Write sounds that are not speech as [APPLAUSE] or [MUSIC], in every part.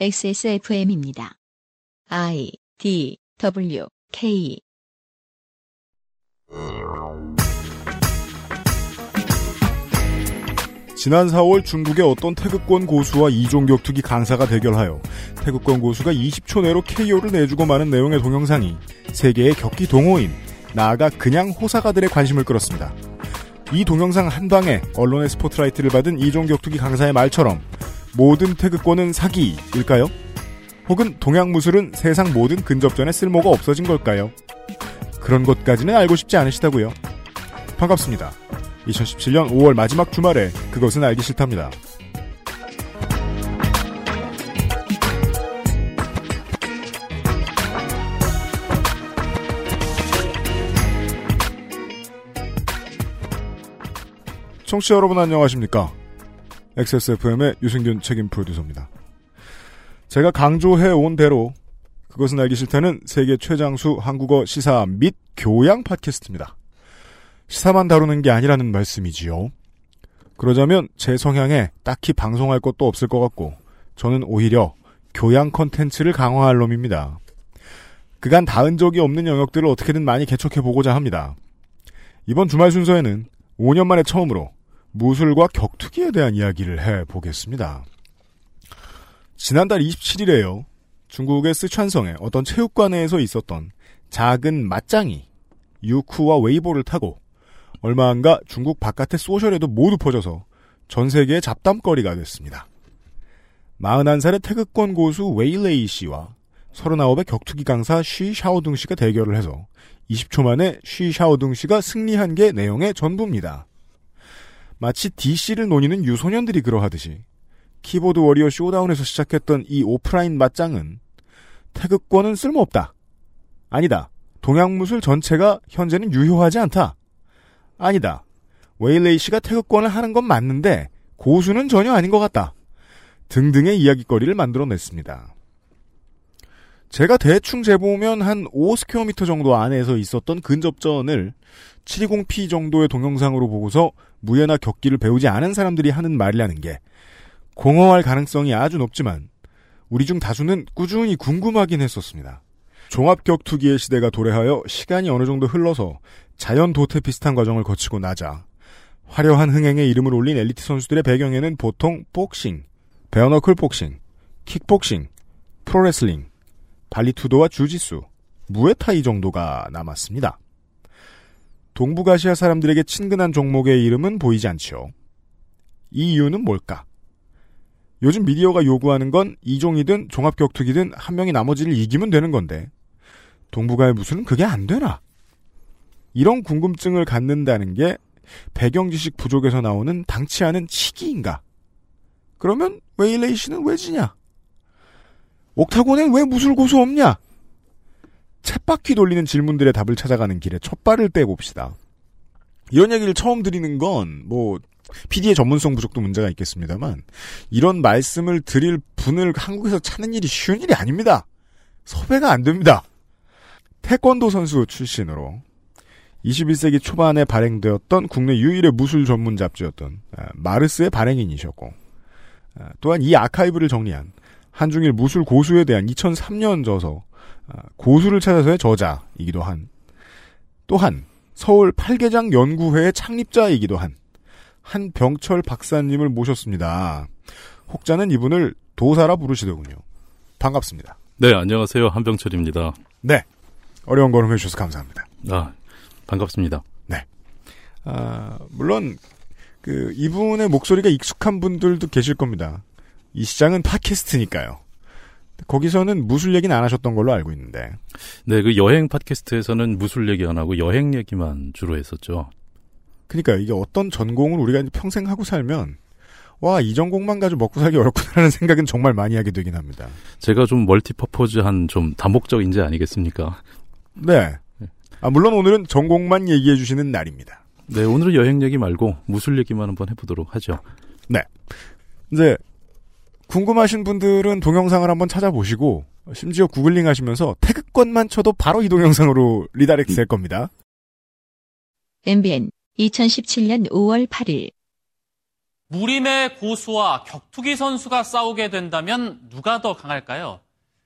XSFM입니다. I D W K 지난 4월 중국의 어떤 태극권 고수와 이종격투기 강사가 대결하여 태극권 고수가 20초 내로 KO를 내주고 마는 내용의 동영상이 세계의 격기 동호인, 나아가 그냥 호사가들의 관심을 끌었습니다. 이 동영상 한 방에 언론의 스포트라이트를 받은 이종격투기 강사의 말처럼 모든 태극권은 사기일까요? 혹은 동양무술은 세상 모든 근접전에 쓸모가 없어진 걸까요? 그런 것까지는 알고 싶지 않으시다고요? 반갑습니다. 2017년 5월 마지막 주말에 그것은 알기 싫답니다. 청취자 여러분 안녕하십니까? XSFM의 유승균 책임 프로듀서입니다. 제가 강조해온 대로 그것은 알기 싫다는 세계 최장수 한국어 시사 및 교양 팟캐스트입니다. 시사만 다루는 게 아니라는 말씀이지요. 그러자면 제 성향에 딱히 방송할 것도 없을 것 같고 저는 오히려 교양 컨텐츠를 강화할 놈입니다. 그간 닿은 적이 없는 영역들을 어떻게든 많이 개척해보고자 합니다. 이번 주말 순서에는 5년 만에 처음으로 무술과 격투기에 대한 이야기를 해보겠습니다. 지난달 27일에요. 중국의 스촨성에 어떤 체육관에서 있었던 작은 맞짱이 유쿠와 웨이보를 타고 얼마 안가 중국 바깥의 social에도 모두 퍼져서 전 세계의 잡담거리가 됐습니다. 41살의 태극권 고수 웨이레이 씨와 39의 격투기 강사 쉬 샤오둥 씨가 대결을 해서 20초 만에 쉬 샤오둥 씨가 승리한 게 내용의 전부입니다. 마치 DC를 노리는 유소년들이 그러하듯이 keyboard warrior showdown에서 시작했던 이 오프라인 맞짱은 태극권은 쓸모없다. 아니다. 동양무술 전체가 현재는 유효하지 않다. 아니다. 웨이레이 씨가 태극권을 하는 건 맞는데 고수는 전혀 아닌 것 같다. 등등의 이야기거리를 만들어냈습니다. 제가 대충 재보면 한 5 square meter 정도 안에서 있었던 근접전을 720p 정도의 동영상으로 보고서 무예나 격기를 배우지 않은 사람들이 하는 말이라는 게 공허할 가능성이 아주 높지만 우리 중 다수는 꾸준히 궁금하긴 했었습니다. 종합격투기의 시대가 도래하여 시간이 어느 정도 흘러서 자연 도태 비슷한 과정을 거치고 나자 화려한 흥행에 이름을 올린 엘리트 선수들의 배경에는 보통 복싱, 베어너클 복싱, 킥복싱, 프로레슬링, 발리투도와 주짓수, 무에타이 정도가 남았습니다. 동북아시아 사람들에게 친근한 종목의 이름은 보이지 않죠. 이 이유는 뭘까? 요즘 미디어가 요구하는 건 이종이든 종합격투기든 한 명이 나머지를 이기면 되는 건데 동북아의 무술은 그게 안 되나? 이런 궁금증을 갖는다는 게 배경 지식 부족에서 나오는 당치 않은 치기인가? 그러면 웨일레이 씨는 왜 지냐? 옥타곤엔 왜 무술 고수 없냐? 챗바퀴 돌리는 질문들의 답을 찾아가는 길에 첫 발을 떼봅시다. 이런 얘기를 처음 드리는 건, 뭐, PD의 전문성 부족도 문제가 있겠습니다만, 이런 말씀을 드릴 분을 한국에서 찾는 일이 쉬운 일이 아닙니다. 섭외가 안 됩니다. 태권도 선수 출신으로 21세기 초반에 발행되었던 국내 유일의 무술 전문 잡지였던 아, 마르스의 발행인이셨고, 아, 또한 이 아카이브를 정리한 한중일 무술 고수에 대한 2003년 저서 아, 고수를 찾아서의 저자이기도 한 또한 서울 팔계장 연구회의 창립자이기도 한 한병철 박사님을 모셨습니다. 혹자는 이분을 도사라 부르시더군요. 반갑습니다. 네, 안녕하세요. 한병철입니다. 네. 어려운 걸음 해주셔서 감사합니다. 아, 반갑습니다. 네. 아, 물론, 그, 이분의 목소리가 익숙한 분들도 계실 겁니다. 이 시장은 팟캐스트니까요. 거기서는 무술 얘기는 안 하셨던 걸로 알고 있는데. 네, 그 여행 팟캐스트에서는 무술 얘기 안 하고 여행 얘기만 주로 했었죠. 그러니까 이게 어떤 전공을 우리가 평생 하고 살면 와, 이 전공만 가지고 먹고 살기 어렵구나라는 [LAUGHS] 생각은 정말 많이 하게 되긴 합니다. 제가 좀 multipurpose한 좀 다목적 인재 아니겠습니까? 네. 아, 물론 오늘은 전공만 얘기해 주시는 날입니다. 네, 오늘은 여행 얘기 말고 무술 얘기만 한번 해보도록 하죠. 네. 이제 궁금하신 분들은 동영상을 한번 찾아보시고 심지어 구글링 하시면서 태극권만 쳐도 바로 이 동영상으로 redirect 될 겁니다. MBN 2017년 5월 8일 무림의 고수와 격투기 선수가 싸우게 된다면 누가 더 강할까요?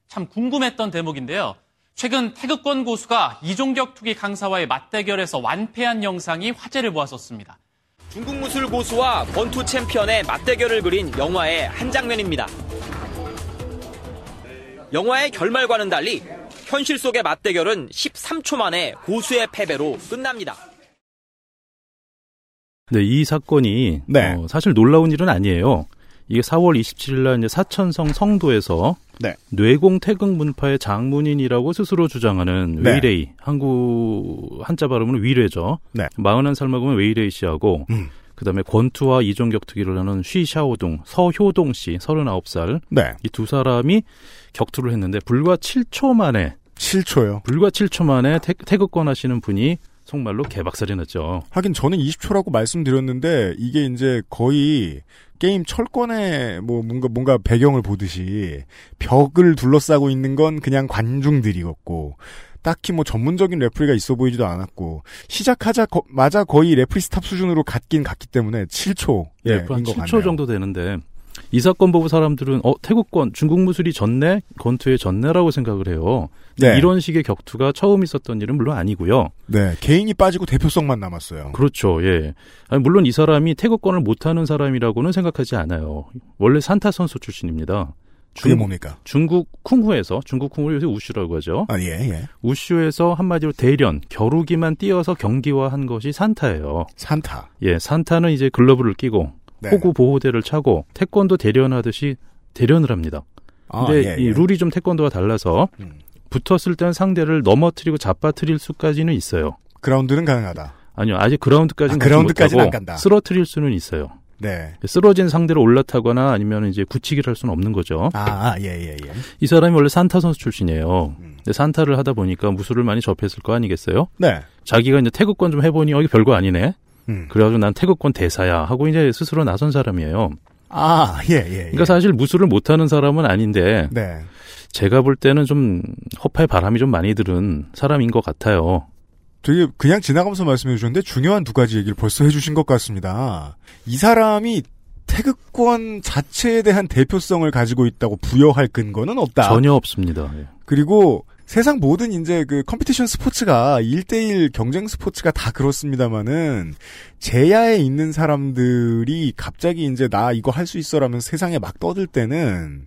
참 궁금했던 대목인데요. 최근 태극권 고수가 이종 격투기 강사와의 맞대결에서 완패한 영상이 화제를 모았었습니다. 중국 무술 고수와 권투 챔피언의 맞대결을 그린 영화의 한 장면입니다. 영화의 결말과는 달리 현실 속의 맞대결은 13초 만에 고수의 패배로 끝납니다. 네, 이 사건이 네. 어, 사실 놀라운 일은 아니에요. 이게 4월 27일 날 이제 사천성 성도에서 네. 뇌공 태극 문파의 장문인이라고 스스로 주장하는 네. 웨이레이 한국 한자 발음은 위례죠. 네. 41살 먹으면 웨이레이 씨하고 음. 그다음에 권투와 이종격투기를 하는 쉬샤오동 서효동 씨 39살 네. 이 두 사람이 격투를 했는데 불과 7초 만에 7초요. 불과 7초 만에 태, 태극권 하시는 분이 속말로 개박살이 났죠. 하긴 저는 20초라고 말씀드렸는데 이게 이제 거의 게임 철권의 뭐 뭔가 뭔가 배경을 보듯이 벽을 둘러싸고 있는 건 그냥 관중들이었고 딱히 뭐 전문적인 referee가 있어 보이지도 않았고 시작하자 거, 맞아 거의 referee stop 수준으로 갔긴 갔기 때문에 7초 예, 예, 한 인것 7초 같네요. 정도 되는데 이 사건 보고 사람들은 어 태국권 중국 무술이 졌네 권투에 졌네라고 생각을 해요. 네. 이런 식의 격투가 처음 있었던 일은 물론 아니고요. 네 개인이 빠지고 대표성만 남았어요. 그렇죠. 예. 아니, 물론 이 사람이 태국권을 못하는 사람이라고는 생각하지 않아요. 원래 산타 선수 출신입니다. 그게 뭡니까? 중국 쿵후에서 중국 쿵후를 요새 우슈라고 하죠. 아 예, 예. 우슈에서 한마디로 대련 겨루기만 띄어서 경기화한 것이 산타예요. 산타. 예, 산타는 이제 글러브를 끼고 네. 호구 보호대를 차고 태권도 대련하듯이 대련을 합니다. 아, 근데 예, 이 예. 룰이 좀 태권도와 달라서 음. 붙었을 땐 상대를 넘어뜨리고 잡아뜨릴 수까지는 있어요. 그라운드는 가능하다. 아니요, 아직 그라운드까지는 아, 그라운드까지는 안 간다. 쓰러뜨릴 수는 있어요. 네. 쓰러진 상대를 올라타거나 아니면 이제 굳히기를 할 수는 없는 거죠. 아, 아, 예, 예, 예. 이 사람이 원래 산타 선수 출신이에요. 음. 근데 산타를 하다 보니까 무술을 많이 접했을 거 아니겠어요? 네. 자기가 이제 태극권 좀 해보니 어, 이게 별거 아니네. 음. 그래가지고 난 태극권 대사야 하고 이제 스스로 나선 사람이에요. 아, 예, 예. 예. 그러니까 사실 무술을 못하는 사람은 아닌데 네. 제가 볼 때는 좀 허파에 바람이 좀 많이 들은 사람인 것 같아요. 되게 그냥 지나가면서 말씀해 주셨는데 중요한 두 가지 얘기를 벌써 해주신 것 같습니다. 이 사람이 태극권 자체에 대한 대표성을 가지고 있다고 부여할 근거는 없다. 전혀 없습니다. 예. 그리고 세상 모든 이제 그 컴피티션 스포츠가 1대1 경쟁 스포츠가 다 그렇습니다만은 제야에 있는 사람들이 갑자기 이제 나 이거 할 수 있어라면 세상에 막 떠들 때는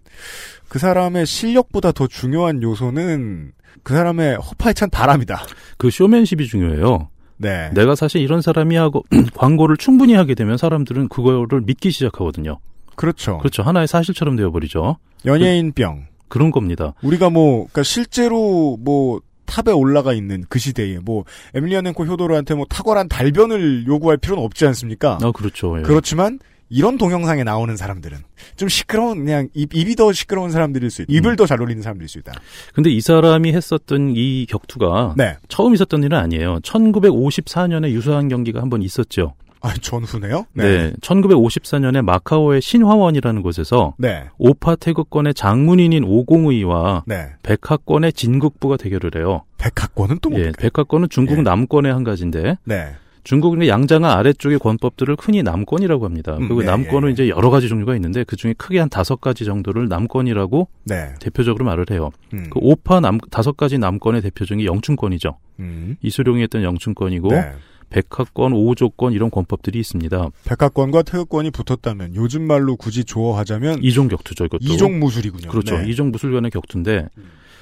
그 사람의 실력보다 더 중요한 요소는 그 사람의 허파에 찬 바람이다. 그 쇼맨십이 중요해요. 네. 내가 사실 이런 사람이 하고 [CLEARS THROAT] 광고를 충분히 하게 되면 사람들은 그거를 믿기 시작하거든요. 그렇죠. 그렇죠. 하나의 사실처럼 되어버리죠. 연예인병. 그런 겁니다. 우리가 뭐, 그니까 실제로 뭐, 탑에 올라가 있는 그 시대에 뭐, 에밀리아넨코 효도르한테 뭐 탁월한 달변을 요구할 필요는 없지 않습니까? 아 그렇죠. 예. 그렇지만, 이런 동영상에 나오는 사람들은 좀 시끄러운, 그냥 입, 입이 더 시끄러운 사람들일 수 있다. 입을 음. 더잘 올리는 사람들일 수 있다. 근데 이 사람이 했었던 이 격투가 네. 처음 있었던 일은 아니에요. 1954년에 유사한 경기가 한 번 있었죠. 아, 전후네요? 네. 1954년에 마카오의 신화원이라는 곳에서 네. 오파 태극권의 장문인인 오공의와 네. 백화권의 진국부가 대결을 해요. 백학권은 또 예, 뭡니까? 백화권은 중국 예. 남권의 한 가지인데 네. 중국의 양장하 아래쪽의 권법들을 흔히 남권이라고 합니다. 음, 그리고 예, 남권은 예, 예. 이제 여러 가지 종류가 있는데 그 중에 크게 한 다섯 가지 정도를 남권이라고 네. 대표적으로 말을 해요. 음. 그 오파 남 다섯 가지 남권의 대표적인 영춘권이죠. 음. 이수룡이 했던 영춘권이고 네. 백화권, 오조권 이런 권법들이 있습니다. 백학권과 태극권이 붙었다면 요즘 말로 굳이 조어하자면 이종 격투죠, 이것도. 이종 무술이군요. 그렇죠. 네. 이종 무술관의 격투인데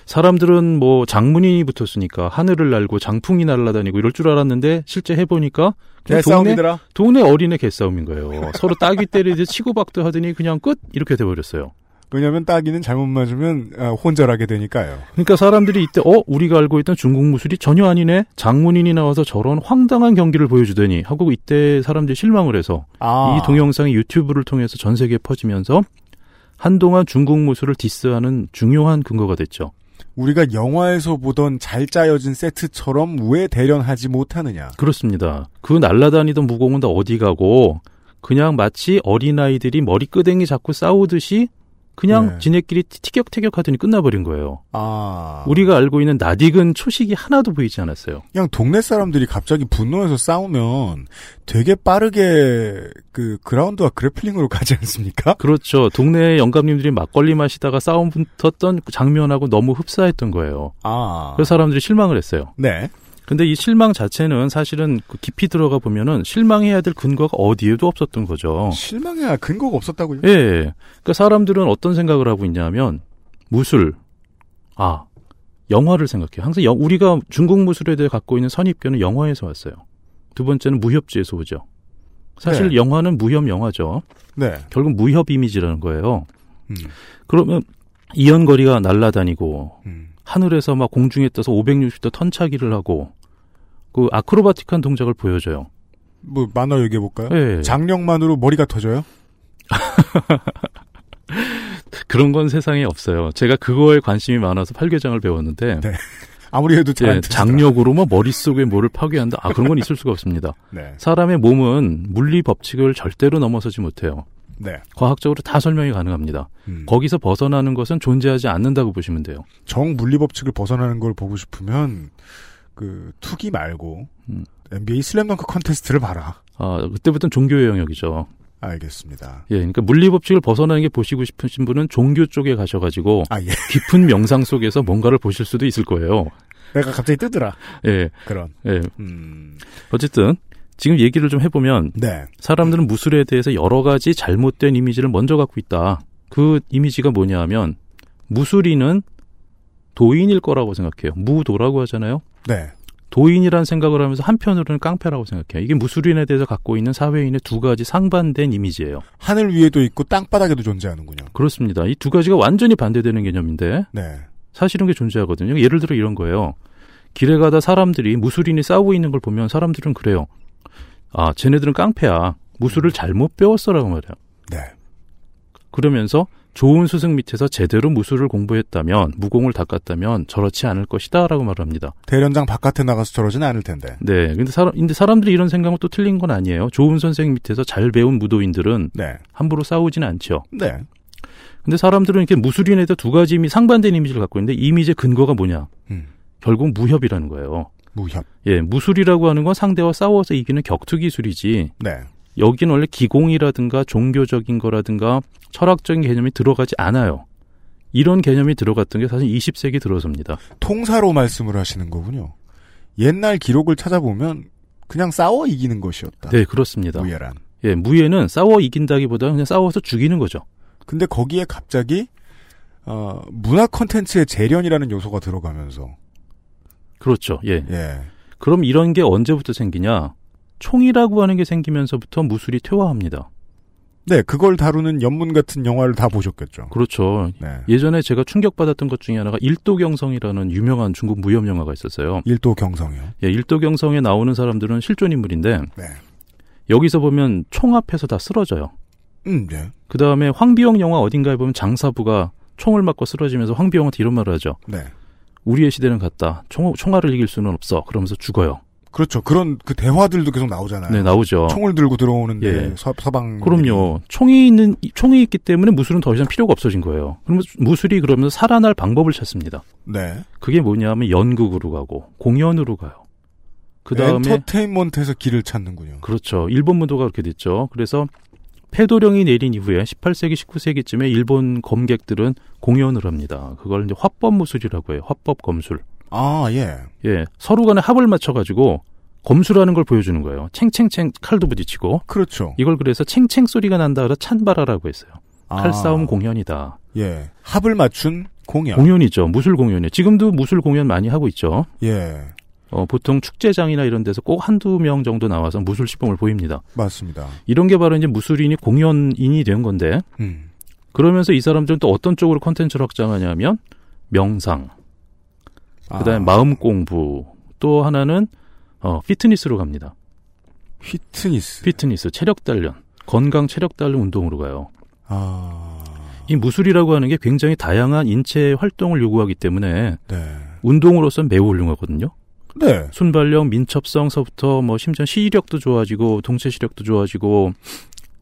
사람들은 뭐 장문이 붙었으니까 하늘을 날고 장풍이 날아다니고 이럴 줄 알았는데 실제 해보니까 그냥 동네, 싸움이더라. 동네 어린애 개싸움인 거예요. 서로 따귀 때리듯 치고박도 하더니 그냥 끝 이렇게 돼버렸어요. 왜냐하면 따기는 잘못 맞으면 아, 혼절하게 되니까요. 그러니까 사람들이 이때 어 우리가 알고 있던 중국 무술이 전혀 아니네 장문인이 나와서 저런 황당한 경기를 보여주더니 하고 이때 사람들이 실망을 해서 아. 이 동영상이 유튜브를 통해서 전 세계에 퍼지면서 한동안 중국 무술을 디스하는 중요한 근거가 됐죠. 우리가 영화에서 보던 잘 짜여진 세트처럼 왜 대련하지 못하느냐. 그렇습니다. 그 날라다니던 무공은 다 어디 가고 그냥 마치 어린아이들이 머리끄댕이 잡고 싸우듯이 그냥 네. 지네끼리 티격태격 하더니 끝나버린 거예요. 아. 우리가 알고 있는 낯익은 초식이 하나도 보이지 않았어요. 그냥 동네 사람들이 갑자기 분노해서 싸우면 되게 빠르게 그 그라운드와 그래플링으로 [LAUGHS] 가지 않습니까? 그렇죠. 동네 영감님들이 막걸리 마시다가 싸움 붙었던 장면하고 너무 흡사했던 거예요. 아. 그래서 사람들이 실망을 했어요. 네. 근데 이 실망 자체는 사실은 그 깊이 들어가 보면은 실망해야 될 근거가 어디에도 없었던 거죠. 실망해야 근거가 없었다고요? 예. 그러니까 사람들은 어떤 생각을 하고 있냐면 무술, 아 영화를 생각해요. 항상 영- 우리가 중국 무술에 대해 갖고 있는 선입견은 영화에서 왔어요. 두 번째는 무협지에서 오죠. 사실 네. 영화는 무협 영화죠. 네. 결국 무협 이미지라는 거예요. 음. 그러면 이연거리가 날아다니고 음. 하늘에서 막 공중에 떠서 560도 턴차기를 하고 그 아크로바틱한 동작을 보여줘요. 뭐 만화 얘기해 볼까요? 예. 장력만으로 머리가 터져요? [LAUGHS] 그런 건 세상에 없어요. 제가 그거에 관심이 많아서 팔괘장을 배웠는데 네. [LAUGHS] 아무리 해도 예. 장력으로 뭐 머릿속에 뭐를 파괴한다. 아 그런 건 있을 수가 없습니다. [LAUGHS] 네. 사람의 몸은 물리 법칙을 절대로 넘어서지 못해요. 네. 과학적으로 다 설명이 가능합니다. 음. 거기서 벗어나는 것은 존재하지 않는다고 보시면 돼요. 정 물리 법칙을 벗어나는 걸 보고 싶으면 그 투기 말고 음. NBA 슬램덩크 컨테스트를 봐라. 아 그때부터는 종교의 영역이죠. 알겠습니다. 예, 그러니까 물리 법칙을 벗어나는 게 보시고 싶으신 분은 종교 쪽에 가셔가지고 아 예. [LAUGHS] 깊은 명상 속에서 뭔가를 보실 수도 있을 거예요. 내가 갑자기 뜨더라. 예, 그런. 예. 음. 어쨌든 지금 얘기를 좀 해보면 네. 사람들은 무술에 대해서 여러 가지 잘못된 이미지를 먼저 갖고 있다. 그 이미지가 뭐냐 하면 무술인은 도인일 거라고 생각해요. 무도라고 하잖아요. 네. 도인이란 생각을 하면서 한편으로는 깡패라고 생각해요. 이게 무술인에 대해서 갖고 있는 사회인의 두 가지 상반된 이미지예요. 하늘 위에도 있고 땅바닥에도 존재하는군요. 그렇습니다. 이 두 가지가 완전히 반대되는 개념인데 네. 사실은 게 존재하거든요. 예를 들어 이런 거예요. 길에 가다 사람들이 무술인이 싸우고 있는 걸 보면 사람들은 그래요. 아, 쟤네들은 깡패야. 무술을 잘못 배웠어라고 말해요. 네. 그러면서 좋은 스승 밑에서 제대로 무술을 공부했다면, 무공을 닦았다면 저렇지 않을 것이다라고 말합니다. 대련장 바깥에 나가서 저러진 않을 텐데. 네. 근데 사람, 근데 사람들이 이런 생각은 또 틀린 건 아니에요. 좋은 선생 밑에서 잘 배운 무도인들은 네. 함부로 싸우지는 않죠. 네. 근데 사람들은 이렇게 무술인에 대해 두 가지 이미 상반된 이미지를 갖고 있는데 이 이미지의 근거가 뭐냐? 음. 결국 무협이라는 거예요. 무협. 예, 무술이라고 하는 건 상대와 싸워서 이기는 격투 기술이지. 네. 여기는 원래 기공이라든가 종교적인 거라든가 철학적인 개념이 들어가지 않아요. 이런 개념이 들어갔던 게 사실 20세기 들어섭니다. 통사로 말씀을 하시는 거군요. 옛날 기록을 찾아보면 그냥 싸워 이기는 것이었다. 네, 그렇습니다. 무예란. 예, 무예는 싸워 이긴다기보다는 그냥 싸워서 죽이는 거죠. 근데 거기에 갑자기 어, 문화 콘텐츠의 재련이라는 요소가 들어가면서 그렇죠. 예. 예. 그럼 이런 게 언제부터 생기냐? 총이라고 하는 게 생기면서부터 무술이 퇴화합니다. 네, 그걸 다루는 연문 같은 영화를 다 보셨겠죠. 그렇죠. 네. 예전에 제가 충격받았던 것 중에 하나가 일도경성이라는 유명한 중국 무협 영화가 있었어요. 일도 경성이요. 예, 일도경성에 나오는 사람들은 실존 인물인데 네. 여기서 보면 총 앞에서 다 쓰러져요. 음, 네. 그 다음에 황비영 영화 어딘가에 보면 장사부가 총을 맞고 쓰러지면서 황비영한테 이런 말을 하죠. 네. 우리의 시대는 같다. 총, 총알을 이길 수는 없어. 그러면서 죽어요. 그렇죠. 그런 그 대화들도 계속 나오잖아요. 네, 나오죠. 총을 들고 들어오는데 예. 서, 서방 그럼요. 총이 있는, 총이 있기 때문에 무술은 더 이상 필요가 없어진 거예요. 그러면 무술이 그러면서 살아날 방법을 찾습니다. 네. 그게 뭐냐면 연극으로 가고, 공연으로 가요. 그 다음에, 엔터테인먼트에서 길을 찾는군요. 그렇죠. 일본 문도가 그렇게 됐죠. 그래서 폐도령이 내린 이후에 18세기, 19세기쯤에 일본 검객들은 공연을 합니다. 그걸 이제 화법 무술이라고 해요. 화법 검술. 아, 예. 예, 서로 간에 합을 맞춰가지고 검술하는 걸 보여주는 거예요. 챙챙챙 칼도 부딪히고 그렇죠. 이걸 그래서 챙챙 소리가 난다 그래서 찬바라라고 했어요. 아, 칼싸움 공연이다. 예. 합을 맞춘 공연. 공연이죠. 무술 공연이. 지금도 무술 공연 많이 하고 있죠. 예. 어, 보통 축제장이나 이런 데서 꼭 한두 명 정도 나와서 무술 시범을 보입니다. 맞습니다. 이런 게 바로 이제 무술인이 공연인이 된 건데 음. 그러면서 이 사람들은 또 어떤 쪽으로 컨텐츠를 확장하냐면 명상, 그 다음에 아, 마음 공부, 또 하나는 어, 피트니스로 갑니다. 피트니스. 피트니스, 체력 단련, 건강 체력 단련 운동으로 가요. 아. 이 무술이라고 하는 게 굉장히 다양한 인체 활동을 요구하기 때문에 네. 운동으로서는 매우 훌륭하거든요. 네. 순발력, 민첩성서부터 뭐 심지어 시력도 좋아지고 동체 시력도 좋아지고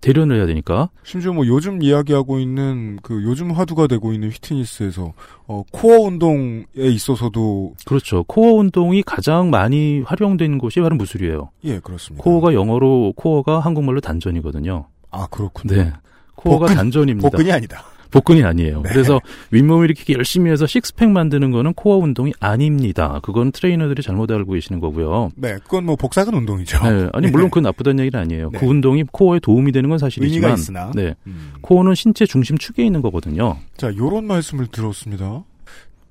대련을 해야 되니까 심지어 뭐 요즘 이야기하고 있는 그 요즘 화두가 되고 있는 fitness에서 어, 코어 운동에 있어서도 그렇죠. 코어 운동이 가장 많이 활용되는 곳이 바로 무술이에요. 예 그렇습니다. 코어가 영어로 코어가 한국말로 단전이거든요. 아 그렇군요. 네. 코어가 복근, 단전입니다. 복근이 아니다. 복근이 아니에요. 네. 그래서 윗몸 일으키기 열심히 해서 식스팩 만드는 거는 코어 운동이 아닙니다. 그건 트레이너들이 잘못 알고 계시는 거고요. 네, 그건 뭐 복사근 운동이죠. 네, 아니 네. 물론 그건 나쁘다는 얘기는 아니에요. 네. 그 운동이 코어에 도움이 되는 건 사실이지만. 네. 음. 코어는 신체 중심 축에 있는 거거든요. 자, 요런 말씀을 들었습니다.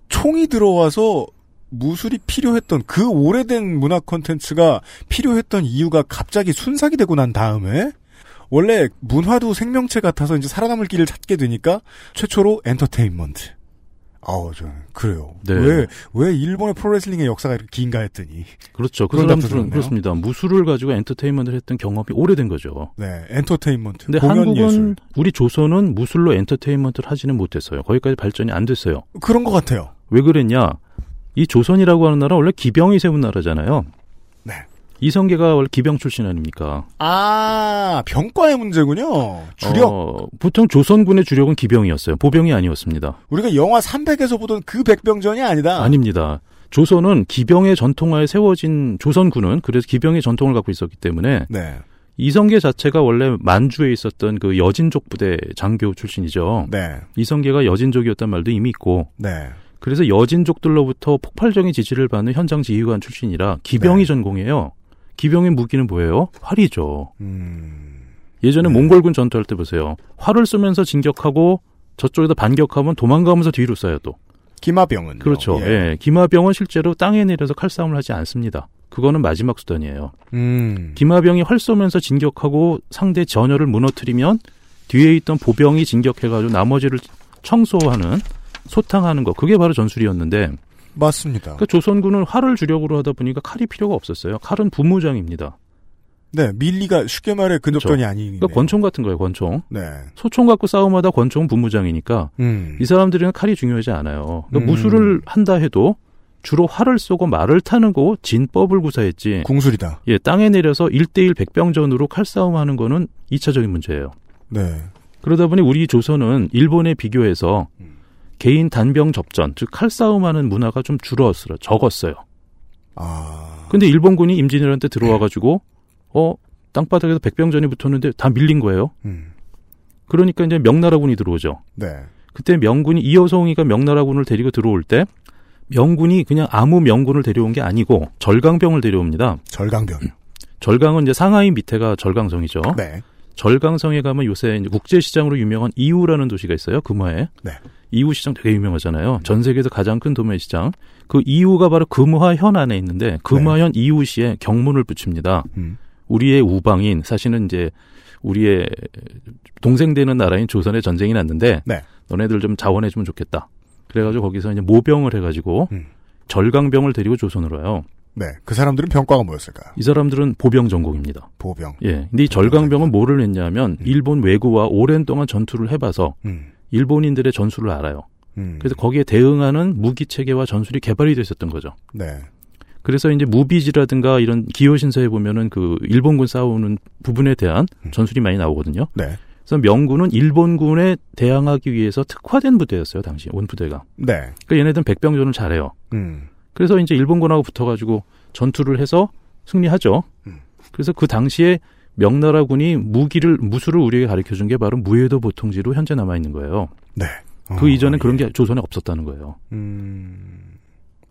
총이 들어와서 무술이 필요했던 그 오래된 문화 콘텐츠가 필요했던 이유가 갑자기 순삭이 되고 난 다음에 원래 문화도 생명체 같아서 이제 살아남을 길을 찾게 되니까 최초로 엔터테인먼트. 아우, 저는 그래요. 네. 왜, 왜 일본의 프로레슬링의 역사가 이렇게 긴가 했더니. 그렇죠. 그 사람들은. 그렇습니다. 무술을 가지고 엔터테인먼트를 했던 경험이 오래된 거죠. 네, 엔터테인먼트. 근데 한국은 예술. 우리 조선은 무술로 엔터테인먼트를 하지는 못했어요. 거기까지 발전이 안 됐어요. 그런 것 같아요. 왜 그랬냐? 이 조선이라고 하는 나라 원래 기병이 세운 나라잖아요. 네. 이성계가 원래 기병 출신 아닙니까? 아, 병과의 문제군요. 주력. 어, 보통 조선군의 주력은 기병이었어요. 보병이 아니었습니다. 우리가 영화 300에서 보던 그 백병전이 아니다. 아닙니다. 조선은 기병의 전통하에 세워진 조선군은 그래서 기병의 전통을 갖고 있었기 때문에 네. 이성계 자체가 원래 만주에 있었던 그 여진족 부대 장교 출신이죠. 네. 이성계가 여진족이었단 말도 이미 있고 네. 그래서 여진족들로부터 폭발적인 지지를 받는 현장 지휘관 출신이라 기병이 네. 전공이에요. 기병의 무기는 뭐예요? 활이죠. 음. 예전에 네. 몽골군 전투할 때 보세요. 활을 쏘면서 진격하고 저쪽에다 반격하면 도망가면서 뒤로 쏴요 또. 기마병은. 그렇죠. 예. 기마병은 실제로 땅에 내려서 칼싸움을 하지 않습니다. 그거는 마지막 수단이에요. 음. 기마병이 활 쏘면서 진격하고 상대 전열을 무너뜨리면 뒤에 있던 보병이 진격해가지고 나머지를 청소하는 소탕하는 거 그게 바로 전술이었는데 맞습니다. 그 조선군은 활을 주력으로 하다 보니까 칼이 필요가 없었어요. 칼은 부무장입니다. 네, 밀리가 쉽게 말해 근접전이 아니네. 그러니까 권총 같은 거예요. 권총. 네. 소총 갖고 싸움하다 권총은 부무장이니까 음. 이 사람들은 칼이 중요하지 않아요. 그러니까 음. 무술을 한다 해도 주로 활을 쏘고 말을 타는 거 진법을 구사했지. 궁술이다. 예, 땅에 내려서 1대1 백병전으로 칼싸움 하는 거는 2차적인 문제예요. 네. 그러다 보니 우리 조선은 일본에 비교해서 음. 개인 단병 접전, 즉 칼싸움하는 문화가 좀 줄었어요. 적었어요. 아. 근데 일본군이 임진왜란 때 들어와가지고 어 땅바닥에서 백병전이 붙었는데 다 밀린 거예요. 음. 그러니까 이제 명나라군이 들어오죠. 네. 그때 명군이 이여성이가 명나라군을 데리고 들어올 때 명군이 그냥 아무 명군을 데려온 게 아니고 절강병을 데려옵니다. 절강병. 절강은 이제 상하이 밑에가 절강성이죠. 네. 절강성에 가면 요새 국제시장으로 유명한 이우라는 도시가 있어요. 금화에. 네. 이우 시장 되게 유명하잖아요. 전 세계에서 가장 큰 도매 시장. 그 이우가 바로 금화현 안에 있는데 금화현 이우시에 경문을 붙입니다. 음. 우리의 우방인 사실은 이제 우리의 동생 되는 나라인 조선에 전쟁이 났는데 네. 너네들 좀 자원해 주면 좋겠다. 그래가지고 거기서 이제 모병을 해가지고 음. 절강병을 데리고 조선으로 와요. 네. 그 사람들은 병과가 뭐였을까요? 이 사람들은 보병 전공입니다. 보병. 예. 근데 이 절강병은 뭐를 했냐면 일본 외구와 오랜 동안 전투를 해봐서 음. 일본인들의 전술을 알아요. 음. 그래서 거기에 대응하는 무기 체계와 전술이 개발이 됐었던 거죠. 네. 그래서 이제 무비지라든가 이런 기요신서에 보면은 그 일본군 싸우는 부분에 대한 음. 전술이 많이 나오거든요. 네. 그래서 명군은 일본군에 대항하기 위해서 특화된 부대였어요, 당시 원부대가. 네. 그러니까 얘네들은 백병전을 잘해요. 음. 그래서 이제 일본군하고 붙어가지고 전투를 해서 승리하죠. 음. 그래서 그 당시에 명나라 군이 무기를 무술을 우리에게 가르쳐 준 게 바로 무예도 보통지로 현재 남아 있는 거예요. 네. 그 어, 이전에 예. 그런 게 조선에 없었다는 거예요. 음.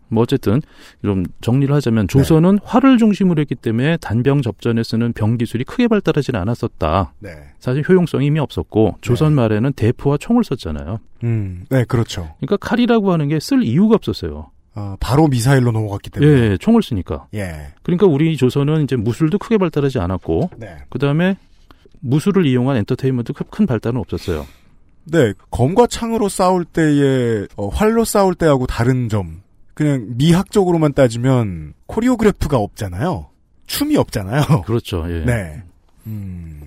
뭐 어쨌든 좀 정리를 네. 하자면 조선은 활을 중심으로 했기 때문에 단병 접전에 쓰는 병 기술이 크게 발달하지는 않았었다. 네. 사실 효용성이 이미 없었고 조선 말에는 대포와 총을 썼잖아요. 음. 네, 그렇죠. 그러니까 칼이라고 하는 게 쓸 이유가 없었어요. 아, 바로 미사일로 넘어갔기 때문에. 예, 총을 쓰니까. 예. 그러니까 우리 조선은 이제 무술도 크게 발달하지 않았고 네. 그 다음에 무술을 이용한 엔터테인먼트 큰- 큰 발달은 없었어요. 네, 검과 창으로 싸울 때의 어, 활로 싸울 때하고 다른 점. 그냥 미학적으로만 따지면 choreograph가 없잖아요. 춤이 없잖아요. [LAUGHS] 그렇죠. 예. 네. 음,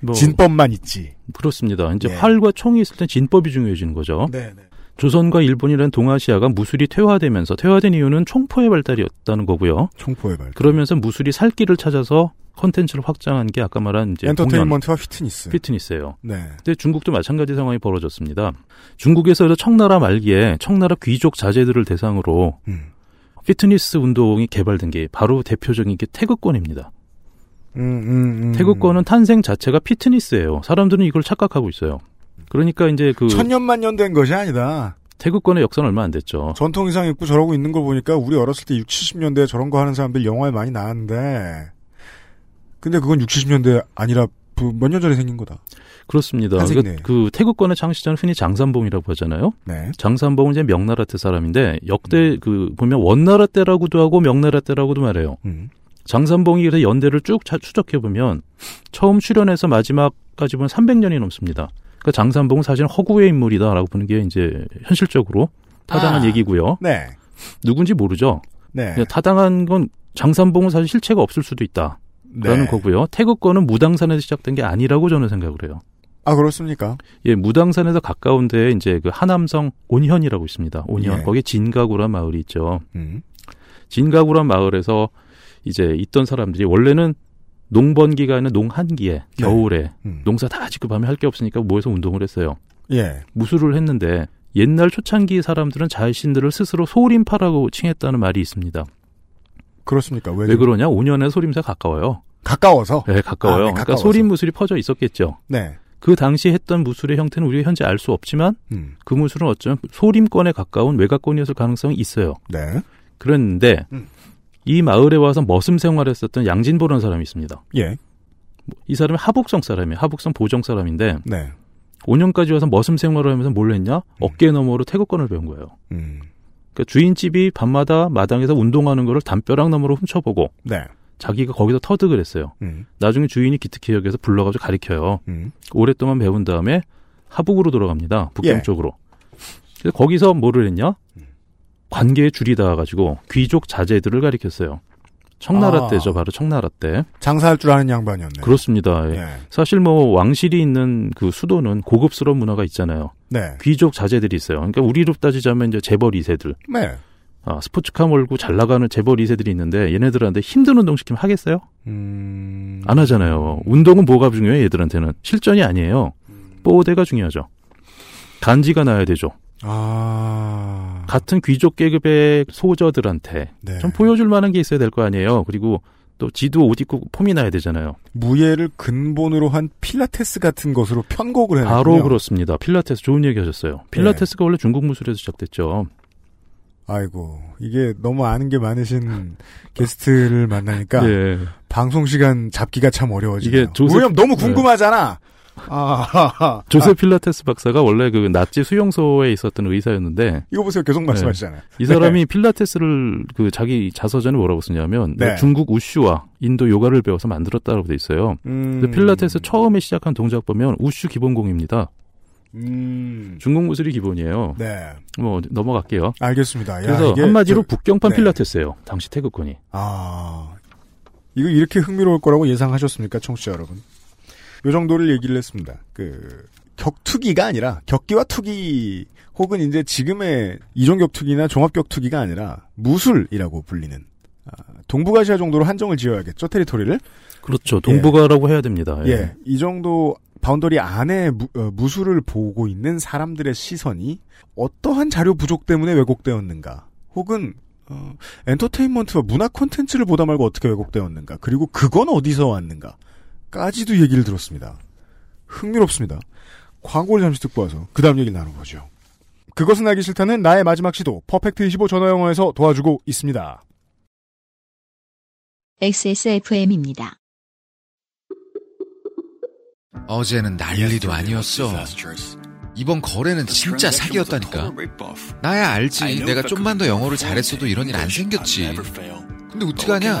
뭐 진법만 있지. 그렇습니다. 이제 예. 활과 총이 있을 땐 진법이 중요해지는 거죠. 네, 네. 조선과 일본이라는 동아시아가 무술이 퇴화되면서 퇴화된 이유는 총포의 발달이었다는 거고요. 총포의 발. 그러면서 무술이 살 길을 찾아서 컨텐츠를 확장한 게 아까 말한 이제 엔터테인먼트와 피트니스. 피트니스예요. 네. 근데 중국도 마찬가지 상황이 벌어졌습니다. 중국에서 청나라 말기에 청나라 귀족 자제들을 대상으로 음. 피트니스 운동이 개발된 게 바로 대표적인 게 태극권입니다. 음, 음, 음. 태극권은 탄생 자체가 피트니스예요. 사람들은 이걸 착각하고 있어요. 그러니까 이제 그 천년만년 된 것이 아니다. 태극권의 역사는 얼마 안 됐죠. 전통 의상 입고 저러고 있는 걸 보니까 우리 어렸을 때 6, 70년대에 저런 거 하는 사람들 영화에 많이 나왔는데 근데 그건 6, 70년대 아니라 몇년 전에 생긴 거다. 그렇습니다. 그. 그 태극권의 창시자는 흔히 장산봉이라고 하잖아요. 네. 장산봉은 이제 명나라 때 사람인데 역대 그 보면 원나라 때라고도 하고 명나라 때라고도 말해요. 음. 장산봉이 그래서 연대를 쭉 차- 추적해 보면 처음 출연해서 마지막까지 보면 300년이 넘습니다. 그러니까 장산봉은 사실 허구의 인물이다라고 보는 게 이제 현실적으로 타당한 아. 얘기고요. 네. 누군지 모르죠. 네. 타당한 건 장산봉은 사실 실체가 없을 수도 있다. 라는 네. 거고요. 태극권은 무당산에서 시작된 게 아니라고 저는 생각을 해요. 아 그렇습니까? 예, 무당산에서 가까운 데에 이제 그 하남성 온현이라고 있습니다. 온현. 예. 거기 진가구란 마을이 있죠. 음. 진가구란 마을에서 이제 있던 사람들이 원래는 농번 기간에 농한기에 겨울에 음. 농사 다 짓고 밤에 할 게 없으니까 모여서 운동을 했어요. 예. 무술을 했는데 옛날 초창기 사람들은 자신들을 스스로 소림파라고 칭했다는 말이 있습니다. 그렇습니까? 왜, 왜 그러냐? 5년에 소림사 가까워요. 가까워서. 네, 가까워요. 아, 네, 그러니까. 소림 무술이 퍼져 있었겠죠. 네. 그 당시 했던 무술의 형태는 우리가 현재 알 수 없지만 음. 그 무술은 어쩌면 소림권에 가까운 외곽권이었을 가능성이 있어요. 네. 그런데 음. 이 마을에 와서 머슴 생활을 했었던 양진보라는 사람이 있습니다. 예. 이 사람이 하북성 사람이에요. 하북성 보정 사람인데 네. 5년까지 와서 머슴 생활을 하면서 뭘 했냐? 어깨 너머로 태극권을 배운 거예요. 음. 그러니까 주인집이 밤마다 마당에서 운동하는 거를 담벼락 너머로 훔쳐보고 네. 자기가 거기서 터득을 했어요. 음. 나중에 주인이 기특해 여기서 불러가지고 가르쳐요. 음. 오랫동안 배운 다음에 하북으로 돌아갑니다. 북경 예. 쪽으로. 그래서 거기서 뭐를 했냐? 관계에 줄이 닿아가지고 귀족 자제들을 가리켰어요. 청나라 아. 때죠, 바로 청나라 때. 장사할 줄 아는 양반이었네. 그렇습니다. 예. 예. 사실 뭐 왕실이 있는 그 수도는 고급스러운 문화가 있잖아요. 네. 귀족 자제들이 있어요. 그러니까 우리로 따지자면 이제 재벌 2세들. 네. 아, 스포츠카 몰고 잘 나가는 재벌 2세들이 있는데 얘네들한테 힘든 운동 시키면 하겠어요? 음. 안 하잖아요. 운동은 뭐가 중요해요, 얘들한테는? 실전이 아니에요. 뽀대가 중요하죠. 간지가 나야 되죠. 아. 같은 귀족 계급의 소저들한테 네. 좀 보여줄 만한 게 있어야 될 거 아니에요. 그리고 또 지도 옷 입고 폼이 나야 되잖아요. 무예를 근본으로 한 필라테스 같은 것으로 편곡을 해요. 바로 그렇습니다. 필라테스 좋은 얘기 하셨어요. 네. 필라테스가 원래 중국 무술에서 시작됐죠. 아이고 이게 너무 아는 게 많으신 게스트를 만나니까 예. [LAUGHS] 방송 시간 잡기가 참 어려워지네요. 이게 조셉- 왜냐면 너무 네. 궁금하잖아. 아, 조세 필라테스 박사가 원래 그 나치 수용소에 있었던 의사였는데 이거 보세요. 계속 말씀하시잖아요. 이 사람이 필라테스를 그 자기 자서전에 뭐라고 쓰냐면 네. 중국 우슈와 인도 요가를 배워서 만들었다고 돼 있어요. 음, 필라테스 처음에 시작한 동작 보면 우슈 기본공입니다. 음, 중국 무술이 기본이에요. 네, 뭐 넘어갈게요. 알겠습니다. 야, 그래서 한마디로 저- 북경판 네. 필라테스예요. 당시 태극권이. 아, 이거 이렇게 흥미로울 거라고 예상하셨습니까, 청취자 여러분? 요 정도를 얘기를 했습니다. 그 격투기가 아니라 격기와 투기 혹은 이제 지금의 이종 격투기나 종합 격투기가 아니라 무술이라고 불리는 아, 동북아시아 정도로 한정을 지어야겠죠 territory를 그렇죠. 동북아라고 해야 됩니다. 예, 이 정도 boundary 안에 무, 어, 무술을 보고 있는 사람들의 시선이 어떠한 자료 부족 때문에 왜곡되었는가, 혹은 어, 엔터테인먼트와 문화 콘텐츠를 보다 말고 어떻게 왜곡되었는가, 그리고 그건 어디서 왔는가 까지도 얘기를 들었습니다. 흥미롭습니다. 광고를 잠시 듣고 와서 그 다음 얘기를 나눠보죠. 그것은 알기 싫다는 나의 마지막 시도 퍼펙트 25 전화영어에서 도와주고 있습니다. XSFM입니다. 어제는 난리도 아니었어. 이번 거래는 진짜 사기였다니까. 나야 알지. 내가 좀만 더 영어를 잘했어도 이런 일 안 생겼지. 근데 어떡하냐?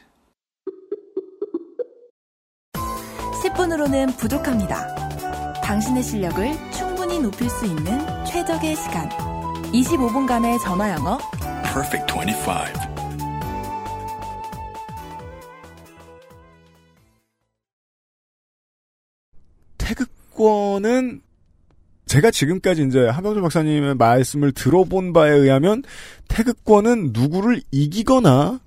10분으로는 부족합니다. 당신의 실력을 충분히 높일 수 있는 최적의 시간. 25분간의 전화 영어. Perfect 25. 태극권은 제가 지금까지 이제 한병철 박사님의 말씀을 들어본 바에 의하면 태극권은 누구를 이기거나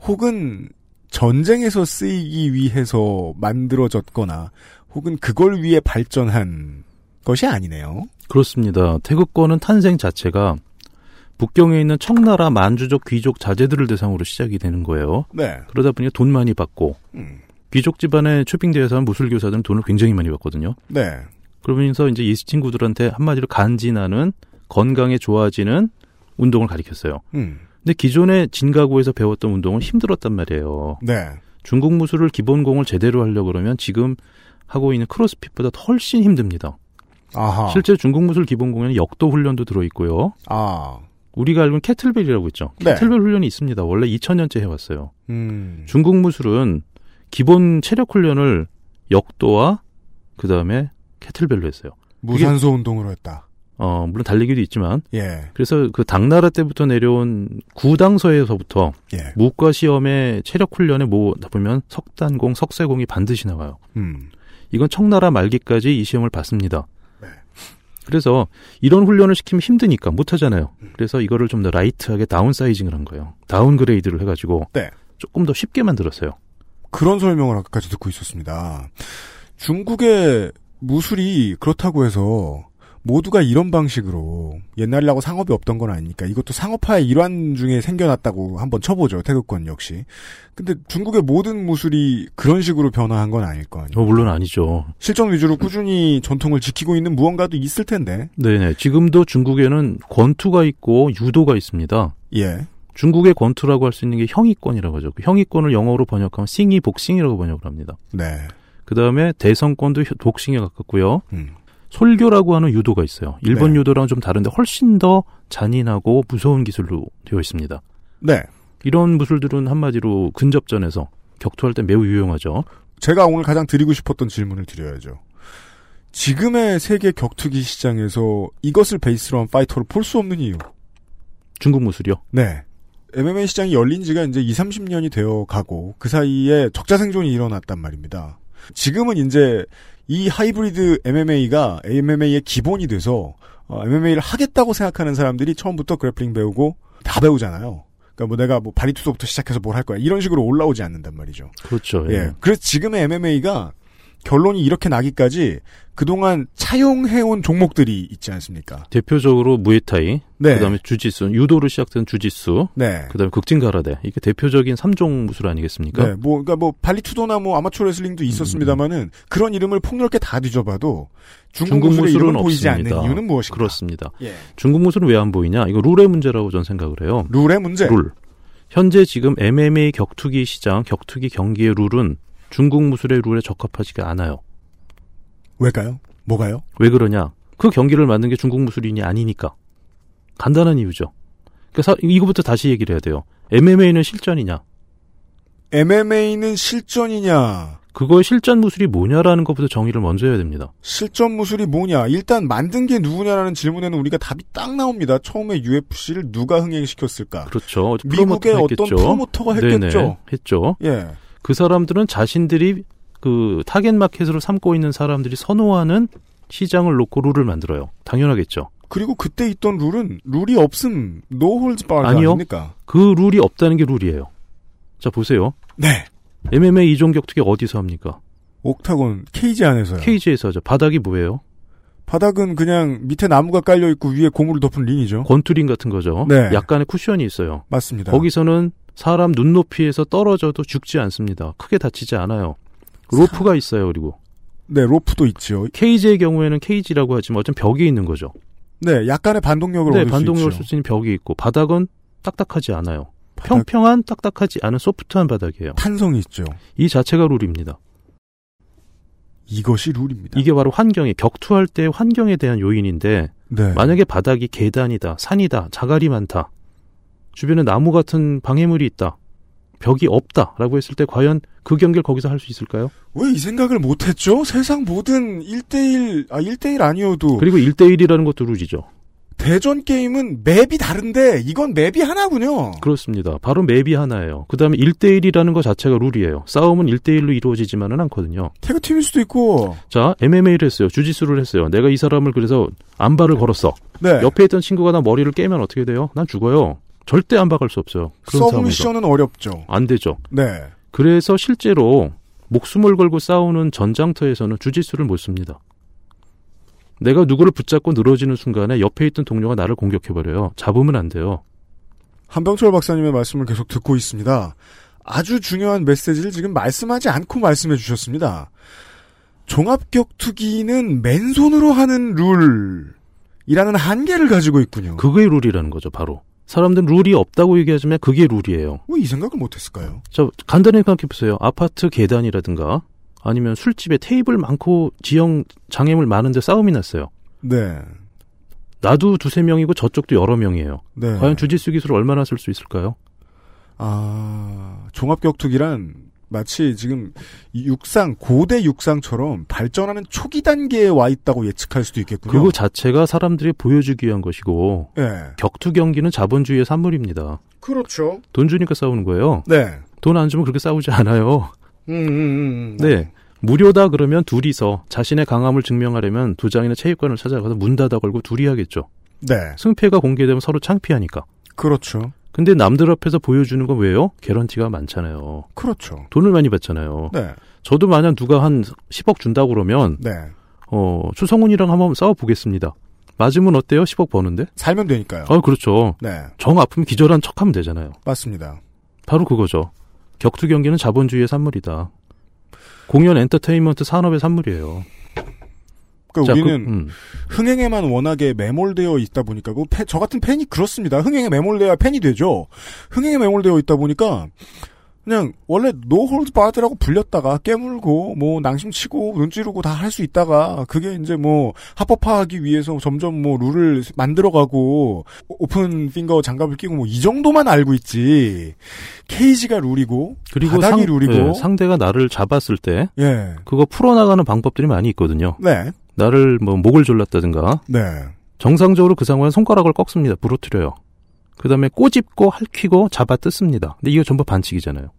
혹은 전쟁에서 쓰이기 위해서 만들어졌거나 혹은 그걸 위해 발전한 것이 아니네요. 그렇습니다. 태극권은 탄생 자체가 북경에 있는 청나라 만주족 귀족 자제들을 대상으로 시작이 되는 거예요. 네. 그러다 보니까 돈 많이 받고 음. 귀족 집안의 쇼핑대에서 무술 교사들은 돈을 굉장히 많이 받거든요. 네. 그러면서 이제 이 친구들한테 한마디로 간지나는 건강에 좋아지는 운동을 가리켰어요. 음. 근데 기존에 진가구에서 배웠던 운동은 힘들었단 말이에요. 네. 중국 무술을 기본공을 제대로 하려고 그러면 지금 하고 있는 크로스핏보다 훨씬 힘듭니다. 아하. 실제 중국 무술 기본공에는 역도 훈련도 들어있고요. 아. 우리가 알고 있는 캐틀벨이라고 있죠. 네. 캐틀벨 훈련이 있습니다. 원래 2000년째 해왔어요. 음. 중국 무술은 기본 체력 훈련을 역도와 그 다음에 kettlebell로 했어요. 무산소 운동으로 했다. 어, 물론 달리기도 있지만. 예. 그래서 그 당나라 때부터 내려온 구당서에서부터 예. 무과 시험에 체력 훈련에 뭐 보면 석단공, 석쇠공이 반드시 나와요. 음. 이건 청나라 말기까지 이 시험을 봤습니다. 네. 그래서 이런 훈련을 시키면 힘드니까 못 하잖아요. 그래서 이거를 좀 더 light하게 downsizing을 한 거예요. downgrade를 해가지고 네. 조금 더 쉽게 만들었어요. 그런 설명을 아까까지 듣고 있었습니다. 중국의 무술이 그렇다고 해서 모두가 이런 방식으로 옛날이라고 상업이 없던 건 아니니까 이것도 상업화의 일환 중에 생겨났다고 한번 쳐보죠. 태극권 역시. 근데 중국의 모든 무술이 그런 식으로 변화한 건 아닐 거 아니에요. 어, 물론 아니죠. 실전 위주로 꾸준히 전통을 지키고 있는 무언가도 있을 텐데. 네네. 지금도 중국에는 권투가 있고 유도가 있습니다. 예. 중국의 권투라고 할 수 있는 게 형의권이라고 하죠. 그 형의권을 영어로 번역하면 싱이 복싱이라고 번역을 합니다. 네. 그 다음에 대성권도 혀- 복싱에 가깝고요. 음. 솔교라고 하는 유도가 있어요. 일본 네. 유도랑은 좀 다른데 훨씬 더 잔인하고 무서운 기술로 되어 있습니다. 네. 이런 무술들은 한마디로 근접전에서 격투할 때 매우 유용하죠. 제가 오늘 가장 드리고 싶었던 질문을 드려야죠. 지금의 세계 격투기 시장에서 이것을 베이스로 한 파이터를 볼 수 없는 이유. 중국 무술이요. 네. MMA 시장이 열린 지가 이제 2, 30년이 되어 가고 그 사이에 적자 생존이 일어났단 말입니다. 지금은 이제 이 하이브리드 MMA가 MMA의 기본이 돼서 어, MMA를 하겠다고 생각하는 사람들이 처음부터 그래플링 배우고 다 배우잖아요. 그러니까 뭐 내가 뭐 바리투도부터 시작해서 뭘 할 거야 이런 식으로 올라오지 않는단 말이죠. 그렇죠. 예. 그래서 지금의 MMA가 결론이 이렇게 나기까지 그동안 차용해온 종목들이 있지 않습니까? 대표적으로 무에타이, 네. 그다음에 주짓수, 유도로 시작된 주짓수, 네. 그다음에 극진가라데 이게 대표적인 3종 무술 아니겠습니까? 네, 뭐, 그니까 뭐, 발리투도나 뭐, 아마추어 레슬링도 있었습니다만은, 그런 이름을 폭넓게 다 뒤져봐도, 중국, 중국 무술은 이름은 보이지 없습니다. 않는 이유는 무엇인가? 그렇습니다. 예. 중국 무술은 왜 안 보이냐? 이거 룰의 문제라고 저는 생각을 해요. 룰의 문제. 룰. 현재 지금 MMA 격투기 시장, 격투기 경기의 룰은 중국 무술의 룰에 적합하지가 않아요. 왜까요? 뭐가요? 왜 그러냐? 그 경기를 만든 게 중국 무술인이 아니니까. 간단한 이유죠. 그래서 이거부터 다시 얘기를 해야 돼요. MMA는 실전이냐? MMA는 실전이냐? 그거의 실전 무술이 뭐냐라는 것부터 정의를 먼저 해야 됩니다. 실전 무술이 뭐냐? 일단 만든 게 누구냐라는 질문에는 우리가 답이 딱 나옵니다. 처음에 UFC를 누가 흥행시켰을까? 그렇죠. 미국의 프로모터가 어떤 했겠죠. 프로모터가 했겠죠. 네네, 했죠. 예. 그 사람들은 자신들이 그 타겟 마켓으로 삼고 있는 사람들이 선호하는 시장을 놓고 룰을 만들어요. 당연하겠죠. 그리고 그때 있던 룰은 룰이 없음, no holds barred 아니요. 아닙니까? 그 룰이 없다는 게 룰이에요. 자 보세요. 네. MMA 이종 격투기 어디서 합니까? octagon 케이지 안에서요. 케이지에서 하죠. 바닥이 뭐예요? 바닥은 그냥 밑에 나무가 깔려 있고 위에 고무를 덮은 링이죠. 권투링 같은 거죠. 네. 약간의 쿠션이 있어요. 맞습니다. 거기서는 사람 눈높이에서 떨어져도 죽지 않습니다. 크게 다치지 않아요. 로프가 있어요. 그리고 네, 로프도 있죠. 케이지의 경우에는 케이지라고 하지만 어쩜 벽이 있는 거죠. 네, 약간의 반동력을 네, 반동력을 수 쓸. 수 있는 벽이 있고 바닥은 딱딱하지 않아요. 바닥- 평평한 딱딱하지 않은 소프트한 바닥이에요. 탄성이 있죠. 이 자체가 룰입니다. 이것이 룰입니다. 이게 바로 환경에 격투할 때 환경에 대한 요인인데 네. 만약에 바닥이 계단이다, 산이다, 자갈이 많다, 주변에 나무 같은 방해물이 있다. 벽이 없다라고 했을 때 과연 그 경기를 거기서 할 수 있을까요? 왜 이 생각을 못 했죠? 세상 모든 1대1, 아, 1대1 아니어도. 그리고 1대1이라는 것도 룰이죠. 대전 게임은 맵이 다른데, 이건 맵이 하나군요. 그렇습니다. 바로 맵이 하나예요. 그 다음에 1대1이라는 것 자체가 룰이에요. 싸움은 1대1로 이루어지지만은 않거든요. 태그팀일 수도 있고. 자, MMA를 했어요. 주짓수를 했어요. 내가 이 사람을 그래서 안발을 걸었어. 네. 옆에 있던 친구가 나 머리를 깨면 어떻게 돼요? 난 죽어요. 절대 압박할 수 없어요. 그런 서브 상황에서. submission은 어렵죠. 안 되죠. 네. 그래서 실제로 목숨을 걸고 싸우는 전장터에서는 주짓수를 못 씁니다. 내가 누구를 붙잡고 늘어지는 순간에 옆에 있던 동료가 나를 공격해버려요. 잡으면 안 돼요. 한병철 박사님의 말씀을 계속 듣고 있습니다. 아주 중요한 메시지를 지금 말씀하지 않고 말씀해 주셨습니다. 종합격투기는 맨손으로 하는 룰이라는 한계를 가지고 있군요. 그게 룰이라는 거죠, 바로. 사람들은 룰이 없다고 얘기하지만 그게 룰이에요. 왜 이 생각을 못했을까요? 저 간단히 생각해 보세요. 아파트 계단이라든가 아니면 술집에 테이블 많고 지형 장애물 많은데 싸움이 났어요. 네. 나도 두세 명이고 저쪽도 여러 명이에요. 네. 과연 주짓수 기술을 얼마나 쓸 수 있을까요? 아, 종합격투기란 마치 지금 이 육상, 고대 육상처럼 발전하는 초기 단계에 와 있다고 예측할 수도 있겠군요. 그거 자체가 사람들이 보여주기 위한 것이고 예. 격투 경기는 자본주의의 산물입니다. 그렇죠. 돈 주니까 싸우는 거예요. 네. 돈 안 주면 그렇게 싸우지 않아요. 음, 음, 음. 네. 무료다 그러면 둘이서 자신의 강함을 증명하려면 도장이나 체육관을 찾아가서 문 닫아 걸고 둘이 하겠죠. 네. 승패가 공개되면 서로 창피하니까. 그렇죠. 근데 남들 앞에서 보여주는 건 왜요? 개런티가 많잖아요. 그렇죠. 돈을 많이 받잖아요. 네. 저도 만약 누가 한 10억 준다고 그러면 네. 어, 추성훈이랑 한번 싸워 보겠습니다. 맞으면 어때요? 10억 버는데? 살면 되니까요. 아, 그렇죠. 네. 정 아프면 기절한 척하면 되잖아요. 맞습니다. 바로 그거죠. 격투 경기는 자본주의의 산물이다. 공연 엔터테인먼트 산업의 산물이에요. 그러니까 자, 우리는 그, 음. 흥행에만 워낙에 매몰되어 있다 보니까 그 패- 저 같은 팬이 그렇습니다. 흥행에 매몰돼야 팬이 되죠. 흥행에 매몰되어 있다 보니까 그냥 원래 no hold barred라고 불렸다가 깨물고 뭐 낭심치고 눈 찌르고 다 할 수 있다가 그게 이제 뭐 합법화하기 위해서 점점 뭐 룰을 만들어가고 open finger 장갑을 끼고 뭐 이 정도만 알고 있지 케이지가 룰이고 그리고 바닥이 상, 룰이고 예, 상대가 나를 잡았을 때 예 그거 풀어나가는 방법들이 많이 있거든요. 네. 나를 뭐 목을 졸랐다든가 네. 정상적으로 그 상황에 손가락을 꺾습니다. 부러뜨려요. 그 다음에 꼬집고 할퀴고 잡아 뜯습니다. 근데 이거 전부 반칙이잖아요.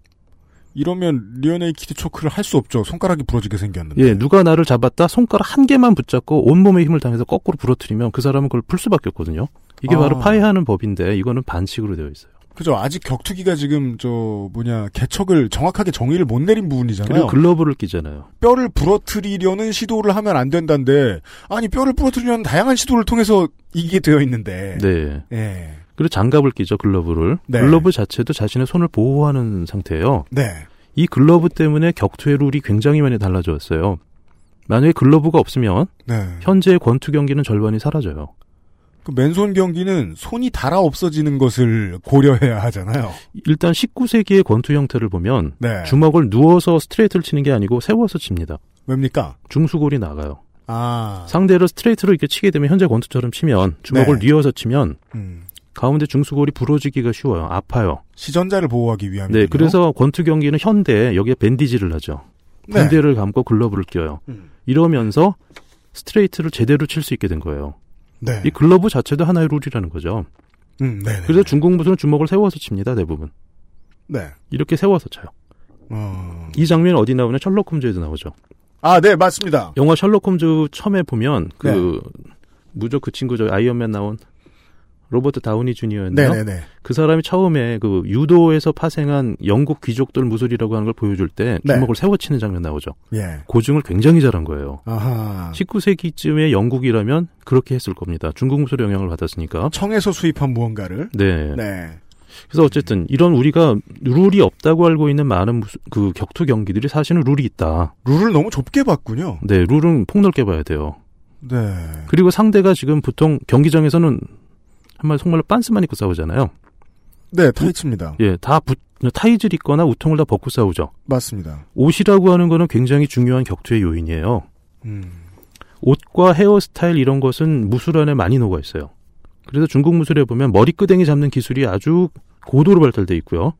이러면 rear naked choke를 할 수 없죠. 손가락이 부러지게 생겼는데. 예, 누가 나를 잡았다 손가락 한 개만 붙잡고 온몸에 힘을 가해서 거꾸로 부러뜨리면 그 사람은 그걸 풀 수밖에 없거든요. 이게 아. 바로 파해하는 법인데 이거는 반칙으로 되어 있어요. 그죠. 아직 격투기가 지금 저 뭐냐 개척을 정확하게 정의를 못 내린 부분이잖아요. 그리고 글러브를 끼잖아요. 뼈를 부러뜨리려는 시도를 하면 안 된다는데 아니 뼈를 부러뜨리려는 다양한 시도를 통해서 이게 되어 있는데. 네. 예. 그리고 장갑을 끼죠, 글러브를. 네. 글러브 자체도 자신의 손을 보호하는 상태예요. 네. 이 글러브 때문에 격투의 룰이 굉장히 많이 달라졌어요. 만약에 글러브가 없으면 네. 현재의 권투 경기는 절반이 사라져요. 그 맨손 경기는 손이 닳아 없어지는 것을 고려해야 하잖아요. 일단 19세기의 권투 형태를 보면 네. 주먹을 뉘어서 스트레이트를 치는 게 아니고 세워서 칩니다. 왜입니까? 중수골이 나가요. 아. 상대를 스트레이트로 이렇게 치게 되면 현재 권투처럼 치면 주먹을 네. 뉘어서 치면 음. 가운데 중수골이 부러지기가 쉬워요. 아파요. 시전자를 보호하기 위함이군요. 네, 그래서 권투 경기는 현대 여기에 bandage를 하죠. 네. 밴드를 감고 글러브를 껴요. 음. 이러면서 스트레이트를 제대로 칠 수 있게 된 거예요. 네. 이 글러브 자체도 하나의 룰이라는 거죠. 음, 네. 그래서 중국 무술은 주먹을 세워서 칩니다, 대부분. 네. 이렇게 세워서 쳐요. 어. 이 장면이 어디 나오냐? 셜록 홈즈에도 나오죠. 아, 네, 맞습니다. 영화 셜록 홈즈 처음에 보면 그 네. 무적 그 친구 저 아이언맨 나온 로버트 다우니 주니어였나요? 네네네. 그 사람이 처음에 그 유도에서 파생한 영국 귀족들 무술이라고 하는 걸 보여줄 때 네. 주먹을 세워치는 장면 나오죠. 예. 고증을 굉장히 잘한 거예요. 아하. 19세기쯤에 영국이라면 그렇게 했을 겁니다. 중국 무술의 영향을 받았으니까. 청에서 수입한 무언가를. 네. 네. 그래서 어쨌든 이런 우리가 룰이 없다고 알고 있는 많은 무술, 그 격투 경기들이 사실은 룰이 있다. 룰을 너무 좁게 봤군요. 네, 룰은 폭넓게 봐야 돼요. 네. 그리고 상대가 지금 보통 경기장에서는 한마디 속말로 빤스만 입고 싸우잖아요. 네, 타이츠입니다. 예, 다 부, 타이즈를 입거나 우통을 다 벗고 싸우죠. 맞습니다. 옷이라고 하는 거는 굉장히 중요한 격투의 요인이에요. 음. 옷과 헤어스타일 이런 것은 무술 안에 많이 녹아 있어요. 그래서 중국 무술에 보면 머리끄댕이 잡는 기술이 아주 고도로 발달돼 있고요.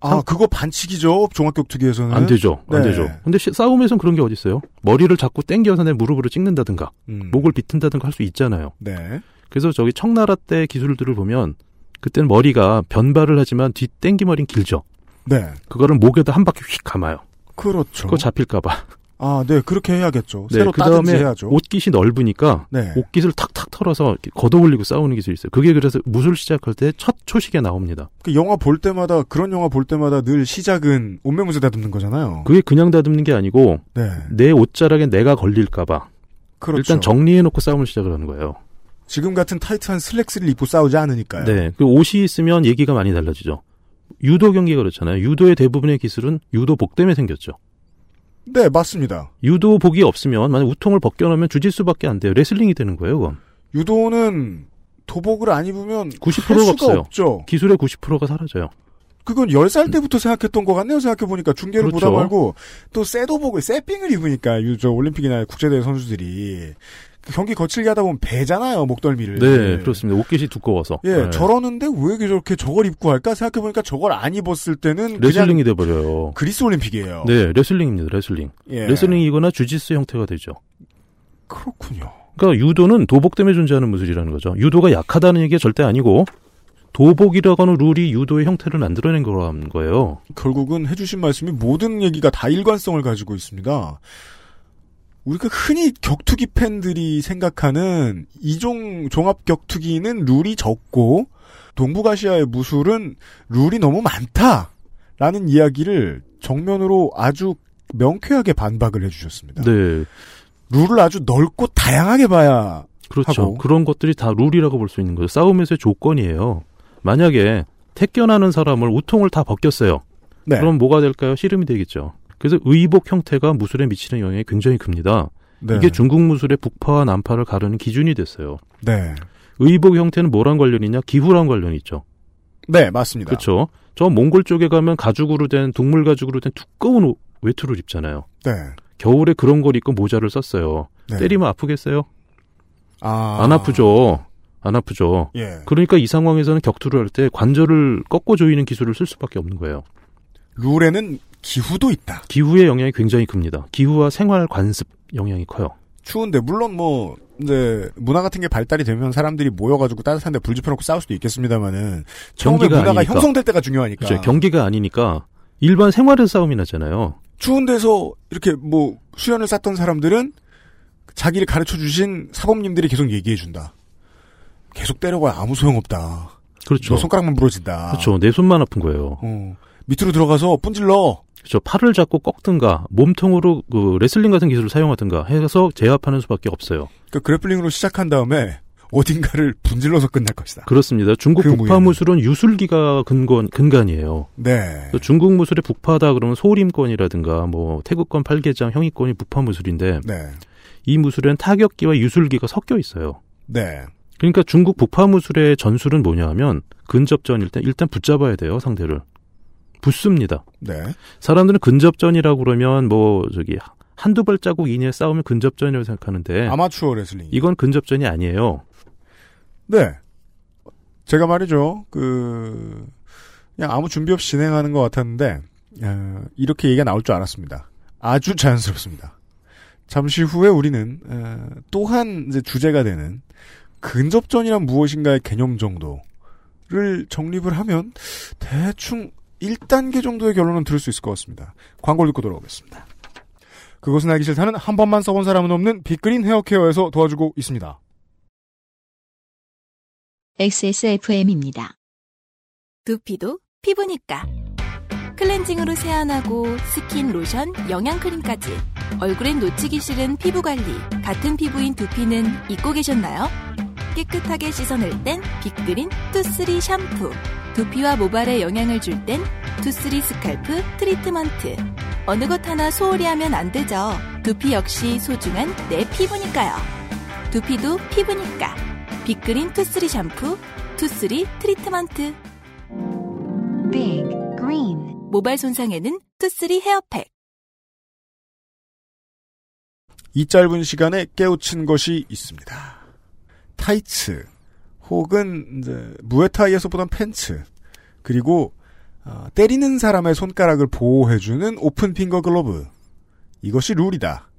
아, 그거 반칙이죠. 종합격투기에서는. 안 되죠. 안 네. 되죠. 근데 시- 싸움에선 그런 게 어디 있어요? 머리를 자꾸 당겨서 내 무릎으로 찍는다든가 음. 목을 비튼다든가 할 수 있잖아요. 네. 그래서 저기 청나라 때 기술들을 보면 그때는 머리가 변발을 하지만 뒷 땡기 머리는 길죠. 네. 그거를 목에다 한 바퀴 휙 감아요. 그렇죠. 그거 잡힐까봐. 아, 네. 그렇게 해야겠죠. 네, 새로 그 따든지 다음에 해야죠. 옷깃이 넓으니까 네. 옷깃을 탁탁 털어서 걷어올리고 싸우는 기술이 있어요. 그게 그래서 무술 시작할 때 첫 초식에 나옵니다. 그 영화 볼 때마다 그런 영화 볼 때마다 늘 시작은 옷매무새 다듬는 거잖아요. 그게 그냥 다듬는 게 아니고 네. 내 옷자락에 내가 걸릴까봐 그렇죠. 일단 정리해놓고 싸움을 시작을 하는 거예요. 지금 같은 타이트한 슬랙스를 입고 싸우지 않으니까요. 네, 그 옷이 있으면 얘기가 많이 달라지죠. 유도 경기가 그렇잖아요. 유도의 대부분의 기술은 유도복 때문에 생겼죠. 네, 맞습니다. 유도복이 없으면 만약 우통을 벗겨놓으면 주짓수밖에 안 돼요. 레슬링이 되는 거예요. 그건 유도는 도복을 안 입으면 90%가 할 수가 없어요. 없죠. 기술의 90%가 사라져요. 그건 10살 때부터 생각했던 것 같네요. 생각해보니까 중계를 그렇죠. 보다 말고 또 쇠도복을 쇠빙을 입으니까 유- 저 올림픽이나 국제대회 선수들이 그 경기 거칠게 하다 보면 배잖아요. 목덜미를. 네, 그렇습니다. 옷깃이 두꺼워서. 예, 네. 저러는데 왜 저렇게 저걸 입고 할까 생각해 보니까 저걸 안 입었을 때는 레슬링이 돼 버려요. 그리스 올림픽이에요. 네, 레슬링입니다. 레슬링. 예. 레슬링이거나 주짓수 형태가 되죠. 그렇군요. 그러니까 유도는 도복 때문에 존재하는 무술이라는 거죠. 유도가 약하다는 얘기가 절대 아니고 도복이라고 하는 룰이 유도의 형태를 만들어낸 거라는 거예요. 결국은 해주신 말씀이 모든 얘기가 다 일관성을 가지고 있습니다. 우리가 흔히 격투기 팬들이 생각하는 이종 종합 격투기는 룰이 적고 동북아시아의 무술은 룰이 너무 많다라는 이야기를 정면으로 아주 명쾌하게 반박을 해주셨습니다. 네. 룰을 아주 넓고 다양하게 봐야 그렇죠. 하고. 그런 것들이 다 룰이라고 볼 수 있는 거죠. 싸움에서의 조건이에요. 만약에 택견하는 사람을 우통을 다 벗겼어요. 네. 그럼 뭐가 될까요? 씨름이 되겠죠. 그래서 의복 형태가 무술에 미치는 영향이 굉장히 큽니다. 네. 이게 중국 무술의 북파와 남파를 가르는 기준이 됐어요. 네. 의복 형태는 뭐랑 관련이 있냐? 기후랑 관련이 있죠. 네, 맞습니다. 그렇죠. 저 몽골 쪽에 가면 가죽으로 된 동물 가죽으로 된 두꺼운 옷, 외투를 입잖아요. 네. 겨울에 그런 걸 입고 모자를 썼어요. 네. 때리면 아프겠어요? 아. 안 아프죠. 안 아프죠. 예. 그러니까 이 상황에서는 격투를 할 때 관절을 꺾어 조이는 기술을 쓸 수밖에 없는 거예요. 룰에는 기후도 있다. 기후의 영향이 굉장히 큽니다. 기후와 생활 관습 영향이 커요. 추운데 물론 뭐 이제 문화 같은 게 발달이 되면 사람들이 모여가지고 따뜻한데 불 지펴놓고 싸울 수도 있겠습니다만은 처음에 문화가 아니니까. 형성될 때가 중요하니까 그렇죠. 경기가 아니니까 일반 생활에서 싸움이 나잖아요. 추운 데서 이렇게 뭐 수련을 쌓던 사람들은 자기를 가르쳐 주신 사범님들이 계속 얘기해 준다. 계속 때려봐야 아무 소용없다. 그렇죠. 너 손가락만 부러진다. 그렇죠. 내 손만 아픈 거예요. 어, 밑으로 들어가서 뿜질러. 그렇죠. 팔을 잡고 꺾든가 몸통으로 그 레슬링 같은 기술을 사용하든가 해서 제압하는 수밖에 없어요. 그 그래플링으로 시작한 다음에 어딘가를 분질러서 끝날 것이다. 그렇습니다. 중국 그 북파 무예는. 무술은 유술기가 근건 근간이에요. 네. 중국 무술의 북파다 그러면 소림권이라든가 뭐 태국권 팔계장 형이권이 북파 무술인데 네. 이 무술엔 타격기와 유술기가 섞여 있어요. 네. 그러니까 중국 북파 무술의 전술은 뭐냐 하면 근접전일 때 일단 붙잡아야 돼요, 상대를. 붙습니다. 네. 사람들은 근접전이라고 그러면 뭐 저기 한두 발자국 이내에 싸우면 근접전이라고 생각하는데 아마추어 레슬링. 이건 근접전이 아니에요. 네. 제가 말이죠. 그 그냥 아무 준비 없이 진행하는 것 같았는데 어, 이렇게 얘기가 나올 줄 알았습니다. 아주 자연스럽습니다. 잠시 후에 우리는 어, 또한 이제 주제가 되는 근접전이란 무엇인가의 개념 정도를 정립을 하면 대충 1단계 정도의 결론은 들을 수 있을 것 같습니다. 광고를 듣고 돌아오겠습니다. 그것은 알기 싫다는 한 번만 써본 사람은 없는 빅그린 헤어케어에서 도와주고 있습니다. XSFM입니다. 두피도 피부니까. 클렌징으로 세안하고 스킨, 로션, 영양크림까지. 얼굴엔 놓치기 싫은 피부 관리. 같은 피부인 두피는 잊고 계셨나요? 깨끗하게 씻어낼 땐 Big Green 투쓰리 샴푸. 두피와 모발에 영양을 줄 땐 투쓰리 scalp 트리트먼트. 어느 것 하나 소홀히 하면 안 되죠. 두피 역시 소중한 내 피부니까요. 두피도 피부니까. Big Green 투쓰리 샴푸, 투쓰리 트리트먼트. Big Green 모발 손상에는 투쓰리 헤어팩. 이 짧은 시간에 깨우친 것이 있습니다. 타이츠 혹은 이제 무에타이에서보단 팬츠 그리고 어, 때리는 사람의 손가락을 보호해주는 open finger 글러브. 이것이 룰이다.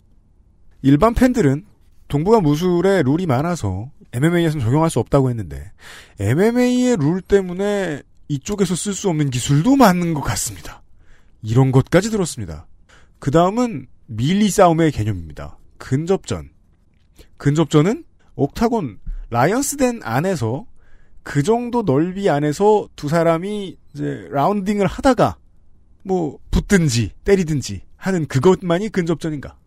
일반 팬들은 동부가 무술에 룰이 많아서 MMA에서는 적용할 수 없다고 했는데 MMA의 룰 때문에 이쪽에서 쓸 수 없는 기술도 많은 것 같습니다. 이런 것까지 들었습니다. 그 다음은 밀리 싸움의 개념입니다. 근접전. 근접전은 옥타곤 라이언스덴 안에서 그 정도 넓이 안에서 두 사람이 이제 라운딩을 하다가 뭐 붙든지 때리든지 하는 그것만이 근접전인가?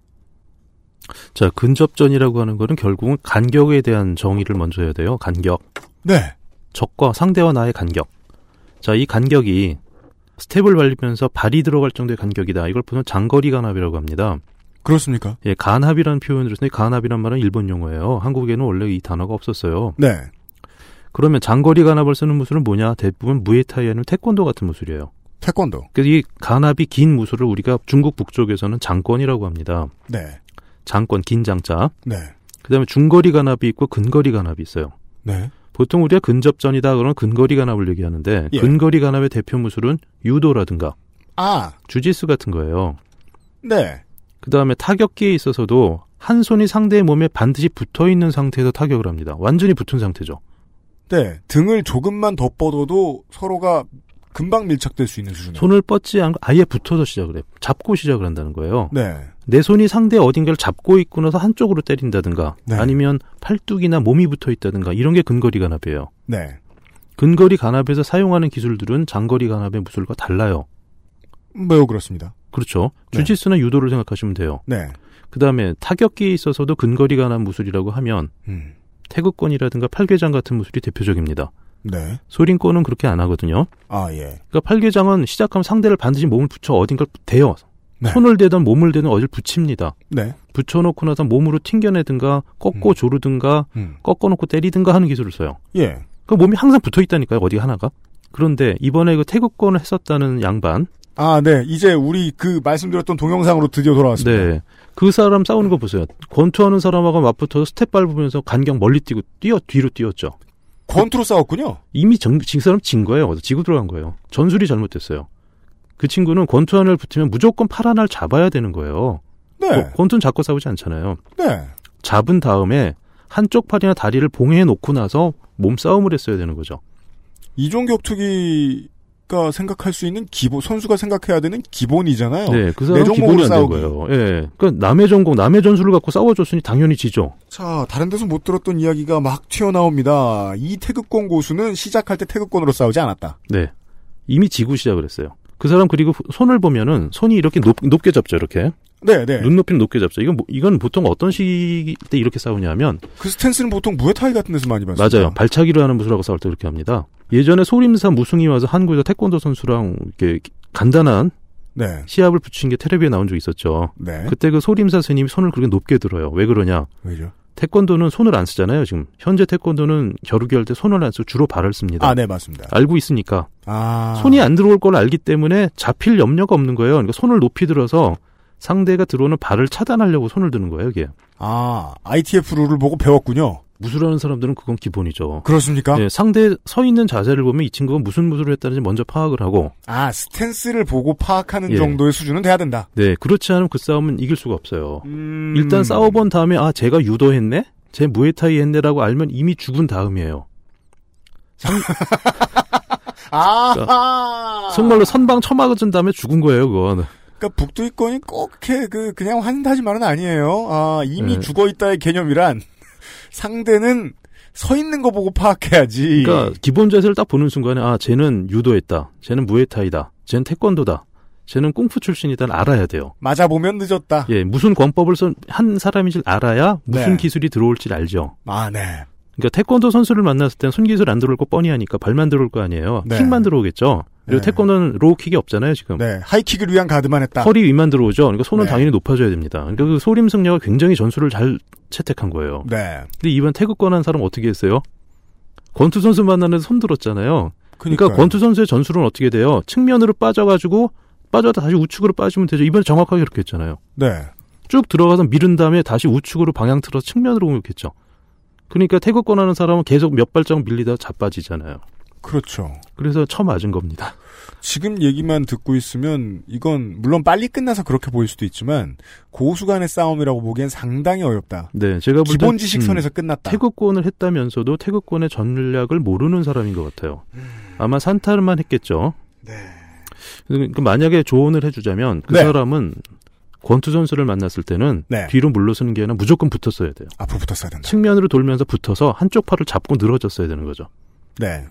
자, 근접전이라고 하는 거는 결국은 간격에 대한 정의를 먼저 해야 돼요. 간격. 네. 적과 상대와 나의 간격. 자, 이 간격이 스텝을 밟으면서 발이 들어갈 정도의 간격이다. 이걸 보면 장거리 간합이라고 합니다. 그렇습니까? 예, 간합이라는 표현을 쓰는데 간합이란 말은 일본 용어예요. 한국에는 원래 이 단어가 없었어요. 네. 그러면 장거리 간합을 쓰는 무술은 뭐냐? 대부분 무에타이 아니면 태권도 같은 무술이에요. 태권도. 그래서 이 간합이 긴 무술을 우리가 중국 북쪽에서는 장권이라고 합니다. 네. 장권, 긴 장자. 네. 그 다음에 중거리 간합이 있고 근거리 간합이 있어요. 네. 보통 우리가 근접전이다 그러면 근거리 간합을 얘기하는데 예. 근거리 간합의 대표 무술은 유도라든가 아, 주짓수 같은 거예요. 네. 그 다음에 타격기에 있어서도 한 손이 상대의 몸에 반드시 붙어 있는 상태에서 타격을 합니다. 완전히 붙은 상태죠. 네. 등을 조금만 더 뻗어도 서로가 금방 밀착될 수 있는 수준에. 손을 뻗지 않고 아예 붙어서 시작을 해요. 잡고 시작을 한다는 거예요. 네. 내 손이 상대 어딘가를 잡고 있고 나서 한쪽으로 때린다든가 네. 아니면 팔뚝이나 몸이 붙어 있다든가 이런 게 근거리 간합이에요. 네. 근거리 간합에서 사용하는 기술들은 장거리 간합의 무술과 달라요. 매우 그렇습니다. 그렇죠. 네. 주짓수나 유도를 생각하시면 돼요. 네. 그 다음에 타격기에 있어서도 근거리 간합 무술이라고 하면 음. 태극권이라든가 팔계장 같은 무술이 대표적입니다. 네. 소린권은 그렇게 안 하거든요. 아, 예. 그러니까 팔계장은 시작하면 상대를 반드시 몸을 붙여 어딘가를 대요. 네. 손을 대든 몸을 대든 어딜 붙입니다. 네. 붙여놓고 나서 몸으로 튕겨내든가 꺾고 음. 조르든가 음. 꺾어놓고 때리든가 하는 기술을 써요. 예. 그 몸이 항상 붙어 있다니까요. 어디 하나가. 그런데 이번에 그 태극권을 했었다는 양반, 아, 네. 이제 우리 그 말씀드렸던 동영상으로 드디어 돌아왔습니다. 네, 그 사람 싸우는 거 보세요. 권투하는 사람하고 맞붙어서 스텝 밟으면서 간격 멀리 뛰고 뛰어 뒤로 뛰었죠. 권투로 싸웠군요. 이미 정, 진 사람 진 거예요. 지고 들어간 거예요. 전술이 잘못됐어요. 그 친구는 권투 하나를 붙으면 무조건 팔 하나를 잡아야 되는 거예요. 네. 권- 권투는 잡고 싸우지 않잖아요. 네. 잡은 다음에 한쪽 팔이나 다리를 봉해 놓고 나서 몸싸움을 했어야 되는 거죠. 이종격투기 가 생각할 수 있는 기본, 선수가 생각해야 되는 기본이잖아요. 네, 그내 사람 기본이 안된 싸우기. 거예요. 예. 그러니까 남의 전공, 남의 전술을 갖고 싸워줬으니 당연히 지죠. 자, 다른 데서 못 들었던 이야기가 막 튀어나옵니다. 이 태극권 고수는 시작할 때 태극권으로 싸우지 않았다. 네. 이미 지고 시작을 했어요. 그 사람 그리고 손을 보면은 손이 이렇게 높, 높게 잡죠, 이렇게. 네, 네. 눈높이는 높게 잡죠. 이건, 뭐- 이건 보통 어떤 시기 때 이렇게 싸우냐면, 그 스탠스는 보통 무에타이 같은 데서 많이 봤습니다. 맞아요. 발차기로 하는 무술하고 싸울 때 그렇게 합니다. 예전에 소림사 무승이 와서 한국에서 태권도 선수랑 이렇게 간단한 네. 시합을 붙인 게 텔레비에 나온 적이 있었죠. 네. 그때 그 소림사 스님이 손을 그렇게 높게 들어요. 왜 그러냐? 왜죠? 태권도는 손을 안 쓰잖아요, 지금. 현재 태권도는 겨루기 할 때 손을 안 쓰고 주로 발을 씁니다. 아, 네, 맞습니다. 알고 있으니까. 아. 손이 안 들어올 걸 알기 때문에 잡힐 염려가 없는 거예요. 그러니까 손을 높이 들어서 상대가 들어오는 발을 차단하려고 손을 드는 거예요, 이게. 아, ITF 룰을 보고 배웠군요. 무술하는 사람들은 그건 기본이죠. 그렇습니까? 예, 상대 서 있는 자세를 보면 이 친구가 무슨 무술을 했다는지 먼저 파악을 하고, 아, 스탠스를 보고 파악하는 예. 정도의 수준은 돼야 된다. 네, 그렇지 않으면 그 싸움은 이길 수가 없어요. 음... 일단 싸워본 다음에, 아, 제가 유도했네? 제 무에타이 했네라고 알면 이미 죽은 다음이에요. [LAUGHS] 아, 정말로 선방 처맞은 다음에 죽은 거예요, 그건. 그러니까 북두이권이 꼭 이렇게 그 그냥 환타지만은 아니에요. 아 이미 네. 죽어 있다의 개념이란 [LAUGHS] 상대는 서 있는 거 보고 파악해야지. 그러니까 기본 자세를 딱 보는 순간에 아 쟤는 유도했다, 쟤는 무에타이다, 쟤는 태권도다, 쟤는 꽁푸 출신이다 알아야 돼요. 맞아 보면 늦었다. 예, 무슨 권법을 쓴 한 사람인지 알아야 무슨 네. 기술이 들어올지 알죠. 아 네. 그러니까 태권도 선수를 만났을 땐 손기술 안 들어올 거 뻔히 하니까 발만 들어올 거 아니에요. 네. 킥만 들어오겠죠. 그리고 네. 태권도는 low kick이 없잖아요 지금. 네 high kick을 위한 가드만 했다. 허리 위만 들어오죠. 그러니까 손은 네. 당연히 높아져야 됩니다. 그러니까 그 소림 승려가 굉장히 전술을 잘 채택한 거예요. 네. 근데 이번 태극권 한 사람 어떻게 했어요? 권투 선수 만나는데 손 들었잖아요. 그러니까 그러니까요. 권투 선수의 전술은 어떻게 돼요? 측면으로 빠져가지고 빠져다 다시 우측으로 빠지면 되죠. 이번에 정확하게 그렇게 했잖아요. 네. 쭉 들어가서 밀은 다음에 다시 우측으로 방향 틀어서 측면으로 공격했죠. 그러니까 태극 권 하는 사람은 계속 몇 발짝 밀리다 자빠지잖아요. 그렇죠. 그래서 처맞은 겁니다. 지금 얘기만 듣고 있으면 이건 물론 빨리 끝나서 그렇게 보일 수도 있지만 고수 간의 싸움이라고 보기엔 상당히 어렵다. 네, 제가 기본 지식선에서 음, 끝났다. 태극권을 했다면서도 태극권의 전략을 모르는 사람인 것 같아요. 아마 산타를만 했겠죠. 네. 그러니까 만약에 조언을 해주자면 그 네. 사람은 권투 선수를 만났을 때는 네. 뒤로 물러서는 게 아니라 무조건 붙었어야 돼요. 앞으로 붙었어야 된다. 측면으로 돌면서 붙어서 한쪽 팔을 잡고 늘어졌어야 되는 거죠. 네.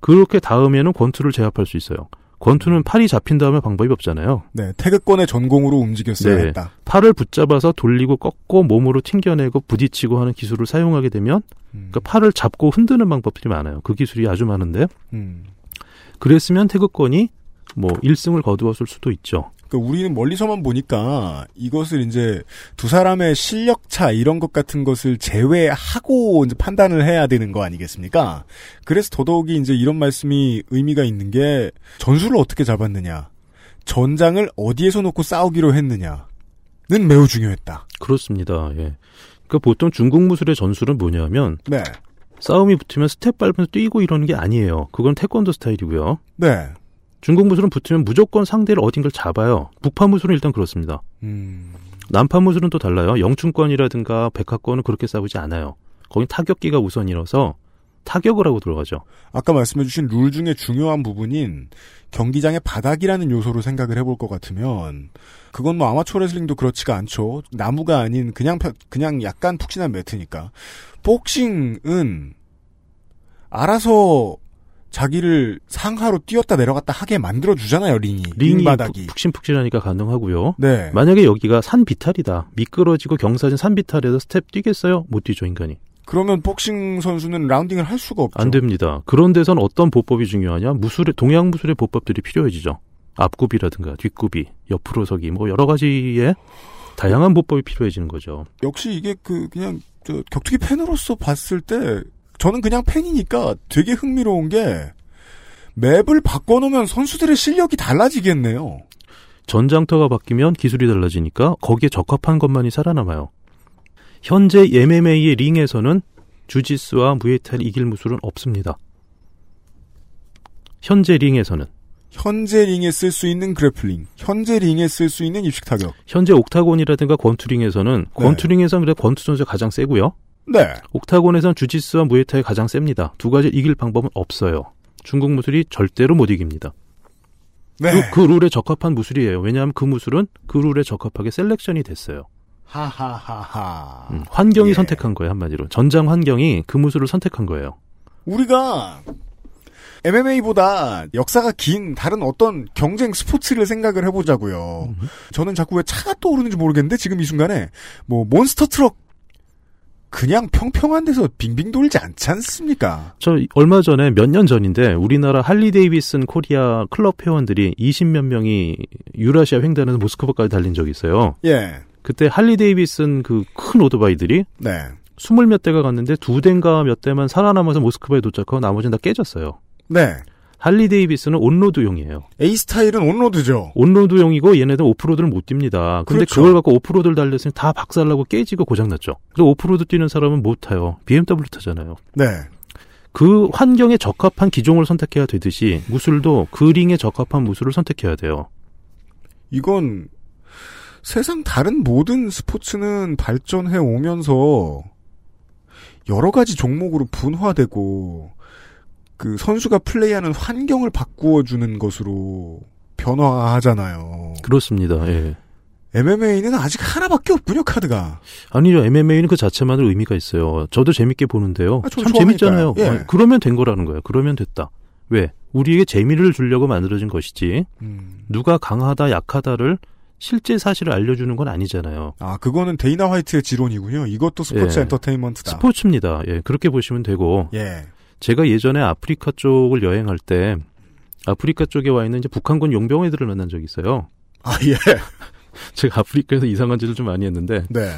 그렇게 닿으면은 권투를 제압할 수 있어요. 권투는 팔이 잡힌 다음에 방법이 없잖아요. 네. 태극권의 전공으로 움직였어야 네. 했다. 팔을 붙잡아서 돌리고 꺾고 몸으로 튕겨내고 부딪히고 하는 기술을 사용하게 되면 음. 그러니까 팔을 잡고 흔드는 방법들이 많아요. 그 기술이 아주 많은데 음. 그랬으면 태극권이 뭐 1승을 거두었을 수도 있죠. 그러니까 우리는 멀리서만 보니까 이것을 이제 두 사람의 실력 차 이런 것 같은 것을 제외하고 이제 판단을 해야 되는 거 아니겠습니까? 그래서 더더욱이 이제 이런 말씀이 의미가 있는 게 전술을 어떻게 잡았느냐, 전장을 어디에서 놓고 싸우기로 했느냐는 매우 중요했다. 그렇습니다. 예. 그러니까 보통 중국 무술의 전술은 뭐냐면 네, 싸움이 붙으면 스텝 밟으면서 뛰고 이러는 게 아니에요. 그건 태권도 스타일이고요. 네, 중국 무술은 붙으면 무조건 상대를 어딘가를 잡아요. 북파 무술은 일단 그렇습니다. 음, 남파 무술은 또 달라요. 영춘권이라든가 백학권은 그렇게 싸우지 않아요. 거긴 타격기가 우선이라서 타격을 하고 들어가죠. 아까 말씀해주신 룰 중에 중요한 부분인 경기장의 바닥이라는 요소로 생각을 해볼 것 같으면 그건 뭐 아마추어 레슬링도 그렇지가 않죠. 나무가 아닌 그냥 펴- 그냥 약간 푹신한 매트니까 복싱은 알아서 자기를 상하로 뛰었다 내려갔다 하게 만들어 주잖아요 링이 링 링이 바닥이. 푹- 푹신푹신하니까 가능하고요. 네. 만약에 여기가 산 비탈이다. 미끄러지고 경사진 산 비탈에서 스텝 뛰겠어요? 못 뛰죠, 인간이. 그러면 복싱 선수는 라운딩을 할 수가 없죠. 안 됩니다. 그런 데선 어떤 보법이 중요하냐? 무술의, 동양 무술의 보법들이 필요해지죠. 앞굽이라든가 뒷굽이, 옆으로 서기, 뭐 여러 가지의 다양한 보법이 필요해지는 거죠. 역시 이게 그 그냥 저 격투기 팬으로서 봤을 때 저는 그냥 팬이니까 되게 흥미로운 게 맵을 바꿔놓으면 선수들의 실력이 달라지겠네요. 전장터가 바뀌면 기술이 달라지니까 거기에 적합한 것만이 살아남아요. 현재 MMA의 링에서는 주짓수와 무에타이를 이길 무술은 없습니다. 현재 링에서는 현재 링에 쓸 수 있는 grappling, 현재 링에 쓸 수 있는 입식 타격. 현재 octagon이라든가 권투링에서는 권투링에서는 그래 권투 선수가 가장 세고요. 네. octagon에서는 주짓수와 무에타이 가장 셉니다. 두 가지 이길 방법은 없어요. 중국 무술이 절대로 못 이깁니다. 네. 그, 그 룰에 적합한 무술이에요. 왜냐하면 그 무술은 그 룰에 적합하게 selection이 됐어요. 하하하하. 음, 환경이 예. 선택한 거예요 한마디로. 전장 환경이 그 무술을 선택한 거예요. 우리가 MMA보다 역사가 긴 다른 어떤 경쟁 스포츠를 생각을 해보자고요. 저는 자꾸 왜 차가 떠오르는지 모르겠는데 지금 이 순간에 뭐 몬스터 트럭 그냥 평평한 데서 빙빙 돌지 않지 않습니까? 저 얼마 전에 몇 년 전인데 우리나라 할리 데이비슨 코리아 클럽 회원들이 20몇 명이 유라시아 횡단에서 모스크바까지 달린 적이 있어요. 예. 그때 할리 데이비슨 그 큰 오토바이들이 네. 스물 몇 대가 갔는데 두 대인가 몇 대만 살아남아서 모스크바에 도착하고 나머지는 다 깨졌어요. 네. 할리 데이비슨은 on-road용이에요. 얘 스타일은 on-road죠. on-road용이고 얘네들 off-road를 못 뜁니다. 근데 그렇죠. 그걸 갖고 off-road를 달렸으니 다 박살나고 깨지고 고장났죠. 그리고 오프로드 뛰는 사람은 못 타요. BMW 타잖아요. 네. 그 환경에 적합한 기종을 선택해야 되듯이 무술도 그 링에 적합한 무술을 선택해야 돼요. 이건 세상 다른 모든 스포츠는 발전해 오면서 여러 가지 종목으로 분화되고 그 선수가 플레이하는 환경을 바꾸어 주는 것으로 변화하잖아요. 그렇습니다. 예. MMA는 아직 하나밖에 없군요, 카드가. 아니죠. MMA는 그 자체만으로 의미가 있어요. 저도 재밌게 보는데요. 아, 참. 재밌잖아요. 예. 아니, 그러면 된 거라는 거예요. 그러면 됐다. 왜? 우리에게 재미를 주려고 만들어진 것이지. 음. 누가 강하다, 약하다를 실제 사실을 알려주는 건 아니잖아요. 아, 그거는 데이나 화이트의 지론이군요. 이것도 스포츠 예. 엔터테인먼트다. 스포츠입니다. 예, 그렇게 보시면 되고. 예. 제가 예전에 아프리카 쪽을 여행할 때 아프리카 쪽에 와 있는 이제 북한군 용병애들을 만난 적이 있어요. 아, 예. [LAUGHS] 제가 아프리카에서 이상한 짓을 좀 많이 했는데 네.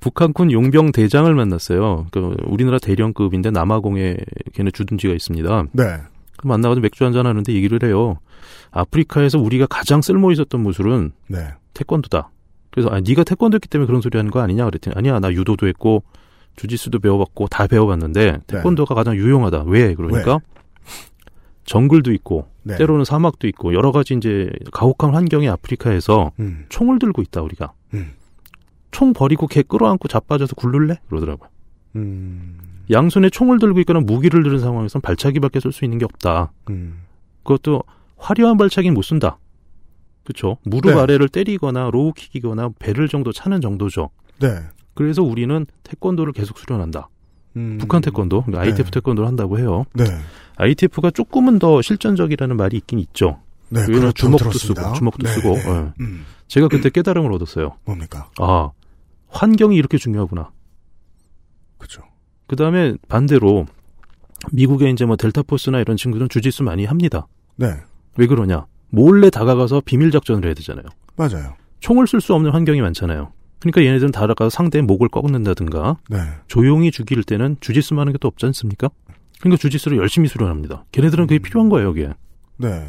북한군 용병 대장을 만났어요. 그 우리나라 대령급인데 남아공에 걔네 주둔지가 있습니다. 네. 그 만나가지고 맥주 한잔 하는데 얘기를 해요. 아프리카에서 우리가 가장 쓸모 있었던 무술은 네. 태권도다. 그래서 아 네가 태권도 했기 때문에 그런 소리 하는 거 아니냐 그랬더니 아니야 나 유도도 했고 주짓수도 배워봤고 다 배워봤는데 태권도가 가장 유용하다. 왜 그러니까 정글도 있고 네. 때로는 사막도 있고 여러 가지 이제 가혹한 환경의 아프리카에서 음. 총을 들고 있다 우리가. 음. 총 버리고 개 끌어안고 자빠져서 굴룰래? 그러더라고요. 음. 양손에 총을 들고 있거나 무기를 들은 상황에선 발차기밖에 쏠 수 있는 게 없다. 음. 그것도 화려한 발차기는 못 쏜다. 그렇죠. 무릎 네. 아래를 때리거나 로우킥이거나 배를 정도 차는 정도죠. 네. 그래서 우리는 태권도를 계속 수련한다. 음. 북한 태권도, 그러니까 ITF 네. 태권도를 한다고 해요. 네. ITF가 조금은 더 실전적이라는 말이 있긴 있죠. 네. 그렇다고 주먹도. 쓰고, 주먹도 네, 쓰고. 네. 예. 음. 제가 그때 깨달음을 얻었어요. 뭡니까? 아, 환경이 이렇게 중요하구나. 그죠. 그 다음에 반대로 미국의 이제 뭐 델타포스나 이런 친구들은 주짓수 많이 합니다. 네. 왜 그러냐? 몰래 다가가서 비밀 작전을 해야 되잖아요. 맞아요. 총을 쓸 수 없는 환경이 많잖아요. 그러니까 얘네들은 다가가서 상대의 목을 꺾는다든가 네. 조용히 죽일 때는 주짓수만 하는 게 또 없지 않습니까? 그러니까 주짓수를 열심히 수련합니다. 걔네들은 그게 필요한 거예요, 여기에. 네.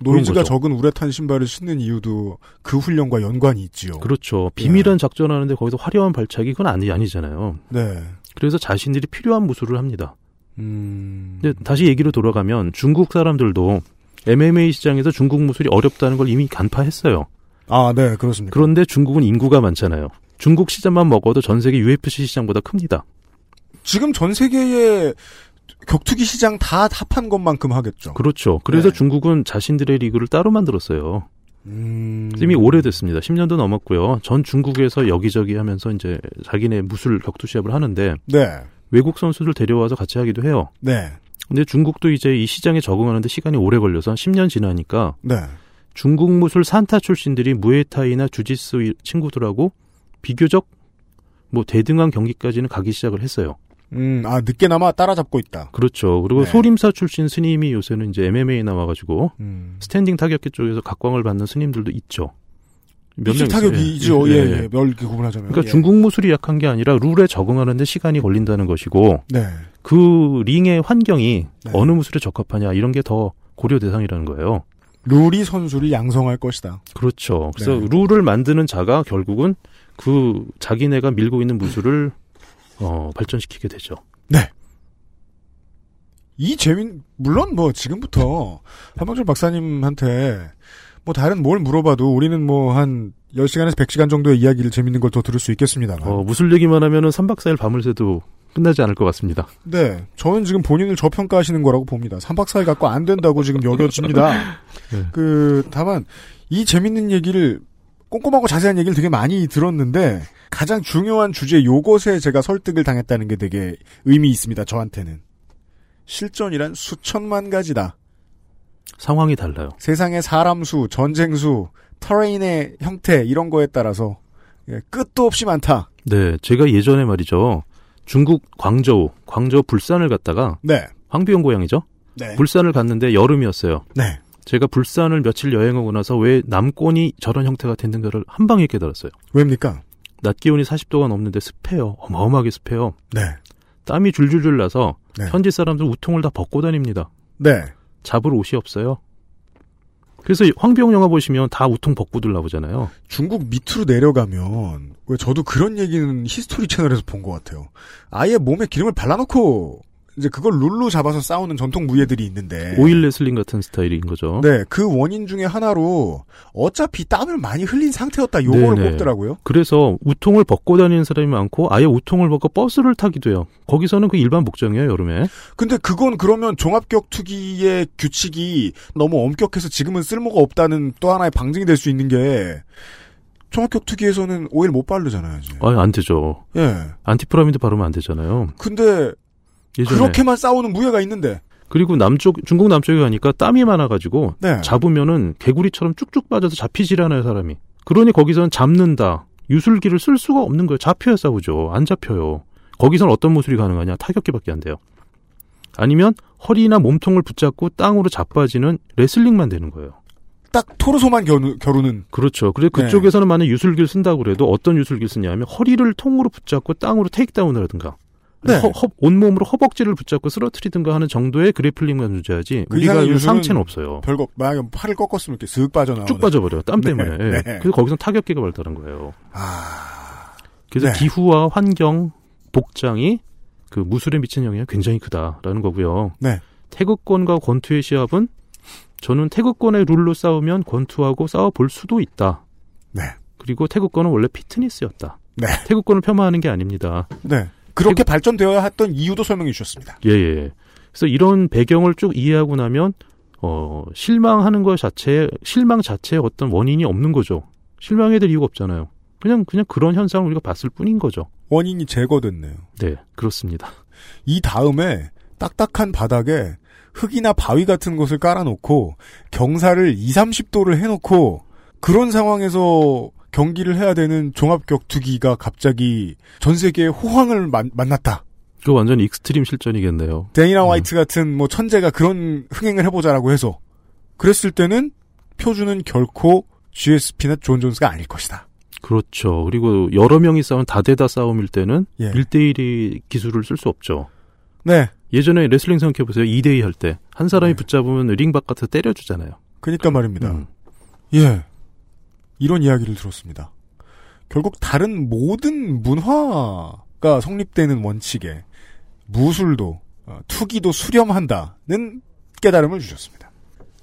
노이즈가. 적은 우레탄 신발을 신는 이유도 그 훈련과 연관이 있지요. 그렇죠. 비밀한 작전하는데 거기서 화려한 발차기 그건 아니, 아니잖아요. 네. 그래서 자신들이 필요한 무술을 합니다. 음. 근데 다시 얘기로 돌아가면 중국 사람들도 MMA 시장에서 중국 무술이 어렵다는 걸 이미 간파했어요. 아, 네, 그렇습니다. 그런데 중국은 인구가 많잖아요. 중국 시장만 먹어도 전 세계 UFC 시장보다 큽니다. 지금 전 세계의 격투기 시장 다 합한 것만큼 하겠죠. 그렇죠. 그래서 네. 중국은 자신들의 리그를 따로 만들었어요. 음. 이미 오래됐습니다. 10년도 넘었고요. 전 중국에서 여기저기 하면서 이제 자기네 무술 격투 시합을 하는데 네. 외국 선수들 데려와서 같이 하기도 해요. 네. 근데 중국도 이제 이 시장에 적응하는데 시간이 오래 걸려서 한 10년 지나니까 네. 중국 무술 산타 출신들이 무에타이나 주짓수 친구들하고 비교적 뭐 대등한 경기까지는 가기 시작을 했어요. 음, 아, 늦게나마 따라잡고 있다. 그렇죠. 그리고 네. 소림사 출신 스님이 요새는 이제 MMA 나와가지고 음. standing 타격기 쪽에서 각광을 받는 스님들도 있죠. 몇 일식 명 있어요. 타격이죠. 예, 예, 예. 예. 몇 이렇게 구분하자면. 그러니까 예. 중국 무술이 약한 게 아니라 룰에 적응하는데 시간이 걸린다는 것이고 네. 그 링의 환경이 네. 어느 무술에 적합하냐 이런 게 더 고려 대상이라는 거예요. 룰이 선수를 양성할 것이다. 그렇죠. 그래서 네. 룰을 만드는 자가 결국은 그 자기네가 밀고 있는 무술을 어, 발전시키게 되죠. 이 재민, 물론 뭐 지금부터 한방철 박사님한테 뭐 다른 뭘 물어봐도 우리는 뭐 한 10시간에서 100시간 정도의 이야기를 재밌는 걸 더 들을 수 있겠습니다만. 어, 무술 얘기만 하면은 3박 4일 밤을 새도 끝나지 않을 것 같습니다. 네. 저는 지금 본인을 저평가하시는 거라고 봅니다. 3박 4일 갖고 안 된다고 지금 여겨집니다. [LAUGHS] 네. 그, 다만, 이 재밌는 얘기를, 꼼꼼하고 자세한 얘기를 되게 많이 들었는데, 가장 중요한 주제 요것에 제가 설득을 당했다는 게 되게 의미 있습니다, 저한테는. 실전이란 수천만 가지다. 상황이 달라요. 세상의 사람 수, 전쟁 수, 터레인의 형태, 이런 거에 따라서, 예, 끝도 없이 많다. 네, 제가 예전에 말이죠. 중국 광저우, 광저우 불산을 갔다가 네. 황비용 고향이죠. 네. 불산을 갔는데 여름이었어요. 네. 제가 불산을 며칠 여행하고 나서 왜 남권이 저런 형태가 됐는가를 한 방에 깨달았어요. 왜입니까? 낮 기온이 40도가 넘는데 습해요. 어마어마하게 습해요. 네. 땀이 줄줄줄 나서 네. 현지 사람들 웃통을 다 벗고 다닙니다. 네. 잡을 옷이 없어요. 그래서 황비홍 영화 보시면 다 웃통 벗고들 나오잖아요. 중국 밑으로 내려가면 왜 저도 그런 얘기는 히스토리 채널에서 본 것 같아요. 아예 몸에 기름을 발라놓고 이제 그걸 룰로 잡아서 싸우는 전통 무예들이 있는데 오일 레슬링 같은 스타일인 거죠. 네, 그 원인 중에 하나로 어차피 땀을 많이 흘린 상태였다 요거를 네네. 꼽더라고요. 그래서 웃통을 벗고 다니는 사람이 많고 아예 웃통을 벗고 버스를 타기도 해요. 거기서는 그 일반 복장이에요, 여름에. 근데 그건 그러면 종합격 투기의 규칙이 너무 엄격해서 지금은 쓸모가 없다는 또 하나의 방증이 될 수 있는 게 종합격 투기에서는 오일 못 바르잖아요. 이제. 아, 안 되죠. 예. 안티푸라민 바르면 안 되잖아요. 근데 예전에. 그렇게만 싸우는 무예가 있는데 그리고 남쪽 중국 남쪽에 가니까 땀이 많아가지고 네. 잡으면은 개구리처럼 쭉쭉 빠져서 잡히질 않아요 사람이. 그러니 거기서는 잡는다. 유술기를 쓸 수가 없는 거예요. 잡혀야 싸우죠. 안 잡혀요. 거기서는 어떤 무술이 가능하냐? 타격기밖에 안 돼요. 아니면 허리나 몸통을 붙잡고 땅으로 자빠지는 레슬링만 되는 거예요. 딱 토르소만 겨루, 겨루는 그렇죠. 그래서 네. 그쪽에서는 만약 유술기를 쓴다고 그래도 어떤 유술기를 쓰냐면 허리를 통으로 붙잡고 땅으로 테이크다운을 하든가 네. 허- 허- 온몸으로 허벅지를 붙잡고 쓰러트리든가 하는 정도의 그래플링만 유지하지 그 우리가 상체는 없어요. 별거 만약에 팔을 꺾었으면 이렇게 쓱 빠져나오는 쭉 빠져버려요. 땀 네, 때문에. 예. 네. 그래서 거기서 타격기가 발달한 거예요. 아, 그래서 네. 기후와 환경, 복장이 그 무술에 미치는 영향이 굉장히 크다라는 거고요. 네. 태극권과 권투의 시합은 저는 태극권의 룰로 싸우면 권투하고 싸워볼 수도 있다. 네. 그리고 태극권은 원래 피트니스였다. 네. 태극권을 폄하하는 게 아닙니다. 네. 그렇게 발전되어야 했던 이유도 설명해 주셨습니다. 예, 예. 그래서 이런 배경을 쭉 이해하고 나면 어, 실망하는 것 자체에 실망 자체에 어떤 원인이 없는 거죠. 실망해야 될 이유가 없잖아요. 그냥 그냥 그런 현상을 우리가 봤을 뿐인 거죠. 원인이 제거됐네요. 네, 그렇습니다. 이 다음에 딱딱한 바닥에 흙이나 바위 같은 것을 깔아놓고 경사를 2, 30도를 해놓고 그런 상황에서 경기를 해야 되는 종합격투기가 갑자기 전 세계의 호황을 만, 만났다. 그 완전 extreme 실전이겠네요. 데이나 화이트 같은 뭐 천재가 그런 흥행을 해보자라고 해서 그랬을 때는 표준은 결코 GSP나 존 존스가 아닐 것이다. 그렇죠. 그리고 여러 명이 싸운 다대다 싸움일 때는 예. 1대1이 기술을 쓸 수 없죠. 네. 예전에 레슬링 생각해보세요. 2대2 할 때. 한 사람이 네. 붙잡으면 링 바깥에서 때려주잖아요. 그니까 말입니다. 음. 예. 이런 이야기를 들었습니다. 결국 다른 모든 문화가 성립되는 원칙에 무술도 어, 투기도 수렴한다는 깨달음을 주셨습니다.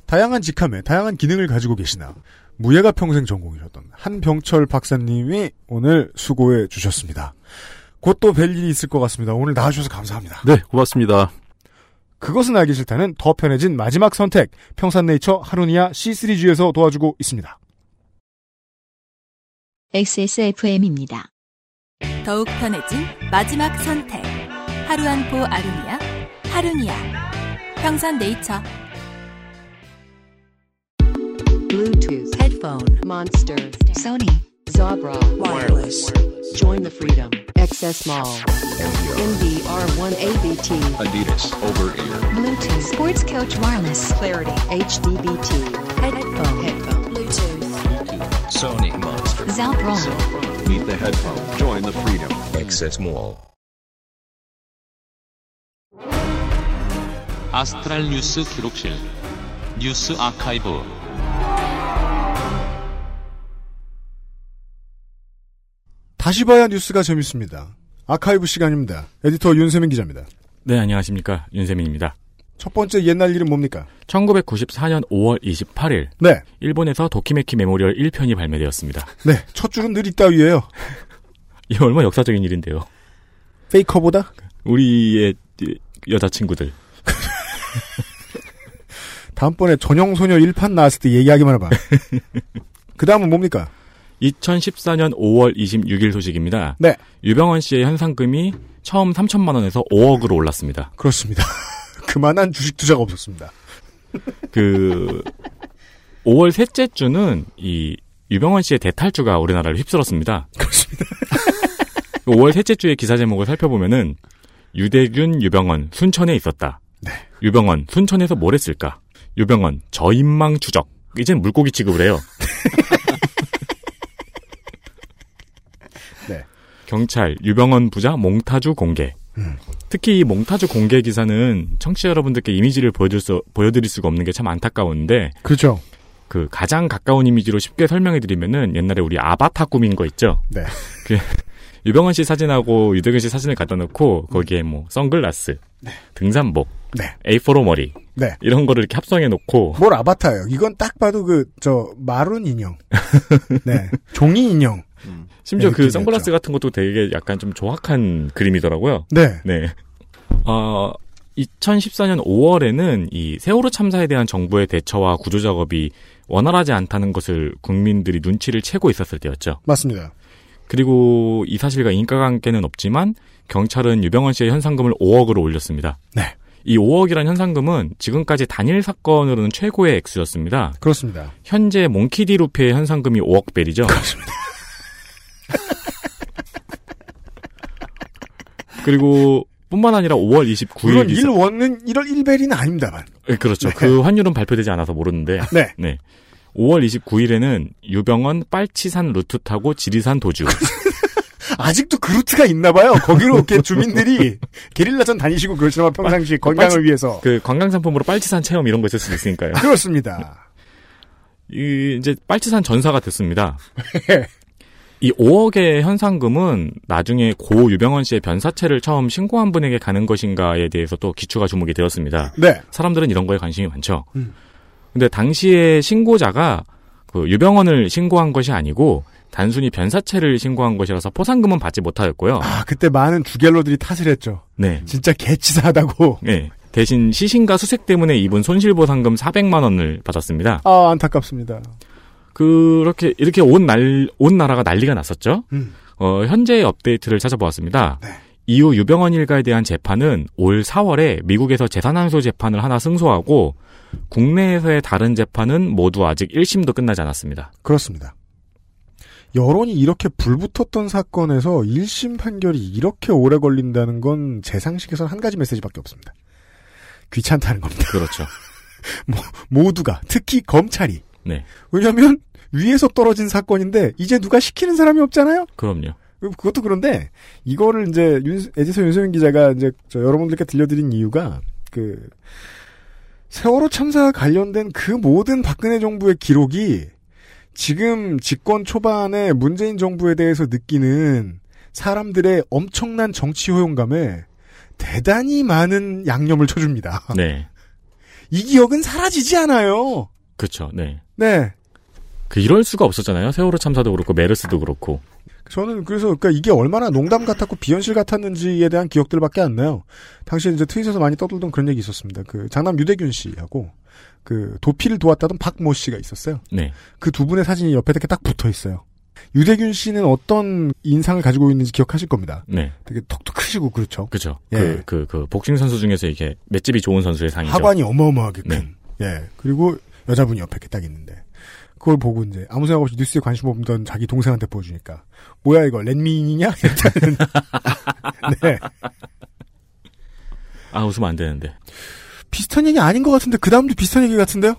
다양한 직함에 다양한 기능을 가지고 계시나 무예가 평생 전공이셨던 한병철 박사님이 오늘 수고해 주셨습니다. 곧 또 뵐 일이 있을 것 같습니다. 오늘 나와주셔서 감사합니다. 네, 고맙습니다. 그것은 알기 싫다는 더 편해진 마지막 선택 평산네이처 하루니아 C3G에서 도와주고 있습니다. XSFM입니다. 더욱 편해진 마지막 선택. 하루 한 포 아루니아, 하루니아. 평산 네이처. Bluetooth headphone Monster Sony Zabra wireless Join the freedom XS Mall NVR1ABT Adidas over ear. Bluetooth Sports Coach Wireless Clarity HDBT headphone headphone Bluetooth. Sony Meet the headphone. Join the freedom. Access Mall. 아스트랄 뉴스 기록실 뉴스 아카이브 다시 봐야 뉴스가 재밌습니다. 아카이브 시간입니다. 에디터 윤세민 기자입니다. 네, 안녕하십니까. 윤세민입니다. 첫 번째 옛날 일은 뭡니까? 1994년 5월 28일, 네. 일본에서 도키메키 메모리얼 1편이 발매되었습니다. 네. 첫 줄은 늘 이따위예요. 이게 얼마나 역사적인 일인데요. 페이커보다? 우리의 여자친구들. [LAUGHS] 다음번에 전영소녀 1판 나왔을 때 얘기하기만 해봐. 그 다음은 뭡니까? 2014년 5월 26일 소식입니다. 네. 유병언 씨의 현상금이 처음 3천만 원에서 5억으로 올랐습니다. 그렇습니다. 그만한 주식 투자가 없었습니다. 그 5월 셋째 주는 이 유병원 씨의 대탈주가 우리나라를 휩쓸었습니다. 그렇습니다. 5월 셋째 주의 기사 제목을 살펴보면은 유대균 유병원 순천에 있었다. 네. 유병원 순천에서 뭘 했을까? 유병원 저인망 추적. 이젠 물고기 취급을 해요. 네. 경찰 유병원 부자 몽타주 공개. 음. 특히 이 몽타주 공개 기사는 청취자 여러분들께 이미지를 보여줄 수, 보여드릴 수가 없는 게 참 안타까운데 그렇죠. 그 가장 가까운 이미지로 쉽게 설명해 드리면은 옛날에 우리 아바타 꾸민 거 있죠. 네. 그 [LAUGHS] 유병헌 씨 사진하고 유대근 씨 사진을 갖다 놓고 거기에 뭐 선글라스, 등산복, 네. A4로 머리 네. 이런 거를 이렇게 합성해 놓고 뭘 아바타예요? 이건 딱 봐도 그, 저, 마룬 인형. [LAUGHS] 네. 종이 인형. 심지어 네, 그 느낌이었죠. 선글라스 같은 것도 되게 약간 좀 조악한 그림이더라고요. 네. 네. 어, 2014년 5월에는 이 세월호 참사에 대한 정부의 대처와 구조 작업이 원활하지 않다는 것을 국민들이 눈치를 채고 있었을 때였죠. 맞습니다. 그리고 이 사실과 인과관계는 없지만 경찰은 유병헌 씨의 현상금을 5억으로 올렸습니다. 네. 이 5억이란 현상금은 지금까지 단일 사건으로는 최고의 액수였습니다. 그렇습니다. 현재 몽키디 루페의 현상금이 5억 벨이죠. 그렇습니다. [LAUGHS] 그리고 뿐만 아니라 5월 29일 물론 1원은 1월 1벨이는 아닙니다만. 그렇죠. 네. 그 환율은 발표되지 않아서 모르는데. 네. 5월 29일에는 유병헌 빨치산 루트 타고 지리산 도주. [LAUGHS] 아직도 그 루트가 있나 봐요. 거기로 이렇게 주민들이 [LAUGHS] 게릴라전 다니시고 그렇지만 평상시 건강을 빨치- 위해서. 그 관광 상품으로 빨치산 체험 이런 거 있을 수도 있으니까요. 그렇습니다. 이 이제 빨치산 전사가 됐습니다. 이 5억의 현상금은 나중에 고 유병헌 씨의 변사체를 처음 신고한 분에게 가는 것인가에 대해서 또 기초가 주목이 되었습니다. 네. 사람들은 이런 거에 관심이 많죠. 음. 근데 당시에 신고자가 그 유병헌을 신고한 것이 아니고 단순히 변사체를 신고한 것이라서 포상금은 받지 못하였고요. 아, 그때 많은 주갤러들이 탓을 했죠. 네. 진짜 개치사하다고. 네. 대신 시신과 수색 때문에 입은 손실보상금 400만 원을 받았습니다. 아, 안타깝습니다. 그렇게 이렇게 온 날 온 나라가 난리가 났었죠. 음. 어, 현재의 업데이트를 찾아보았습니다. 이후 유병헌 일가에 대한 재판은 올 4월에 미국에서 재산항소 재판을 하나 승소하고 국내에서의 다른 재판은 모두 아직 1심도 끝나지 않았습니다. 그렇습니다. 여론이 이렇게 불붙었던 사건에서 1심 판결이 이렇게 오래 걸린다는 건 제 상식에서는 한 가지 메시지밖에 없습니다. 귀찮다는 겁니다. 그렇죠. [LAUGHS] 뭐, 모두가, 특히 검찰이. 네. 왜냐면, 위에서 떨어진 사건인데, 이제 누가 시키는 사람이 없잖아요? 그럼요. 그것도 그런데, 이거를 이제, 윤, 에디서 윤소영 기자가 이제, 저 여러분들께 들려드린 이유가, 그, 세월호 참사와 관련된 그 모든 박근혜 정부의 기록이, 지금 집권 초반에 문재인 정부에 대해서 느끼는 사람들의 엄청난 정치 효용감에 대단히 많은 양념을 쳐줍니다. 네. 이 기억은 사라지지 않아요. 그렇죠. 네. 네. 그 이럴 수가 없었잖아요. 세월호 참사도 그렇고 메르스도 그렇고. 저는 그래서 그러니까 이게 얼마나 농담 같았고 비현실 같았는지에 대한 기억들밖에 안 나요. 당시에 이제 트윗에서 많이 떠들던 그런 얘기 있었습니다. 그 장남 유대균 씨하고 그 도피를 도왔다던 박모 씨가 있었어요. 네. 그 두 분의 사진이 옆에 이렇게 딱 붙어 있어요. 유대균 씨는 어떤 인상을 가지고 있는지 기억하실 겁니다. 네. 되게 턱도 크시고 그렇죠. 그죠. 예. 그, 그, 그, 복싱 선수 중에서 이게 맷집이 좋은 선수의 상이죠. 하관이 어마어마하게 큰. 네. 예. 그리고 여자분이 옆에 이렇게 딱 있는데. 그걸 보고 이제 아무 생각 없이 뉴스에 관심 없던 자기 동생한테 보여주니까 뭐야 이거 랜민이냐? 일단은 [LAUGHS] [LAUGHS] 네 아, 웃으면 안 되는데. 비슷한 얘기 아닌 것 같은데 그 다음도 비슷한 얘기 같은데요?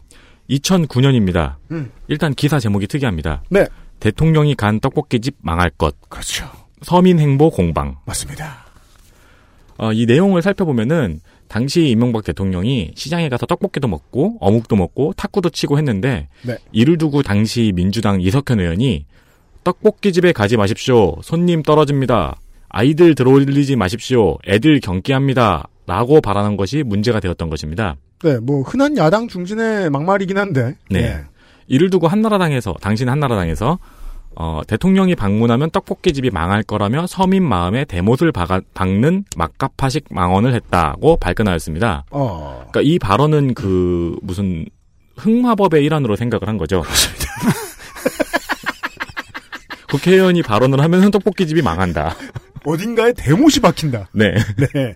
2009년입니다. 음. 일단 기사 제목이 특이합니다. 네. 대통령이 간 떡볶이집 망할 것. 그렇죠. 서민 행보 공방. 맞습니다. 어, 이 내용을 살펴보면은 당시 이명박 대통령이 시장에 가서 떡볶이도 먹고 어묵도 먹고 탁구도 치고 했는데 네. 이를 두고 당시 민주당 이석현 의원이 떡볶이 집에 가지 마십시오. 손님 떨어집니다. 아이들 들어올리지 마십시오. 애들 경기합니다. 라고 발언한 것이 문제가 되었던 것입니다. 네, 뭐 흔한 야당 중진의 막말이긴 한데. 네. 예. 이를 두고 한나라당에서 당신 한나라당에서 어, 대통령이 방문하면 떡볶이집이 망할 거라며 서민 마음에 대못을 박아, 박는 막가파식 망언을 했다고 발끈하였습니다. 어. 그러니까 이 발언은 그 무슨 흑마법의 일환으로 생각을 한 거죠. [LAUGHS] 국회의원이 발언을 하면 떡볶이집이 망한다. 어딘가에 대못이 박힌다. 네. 네.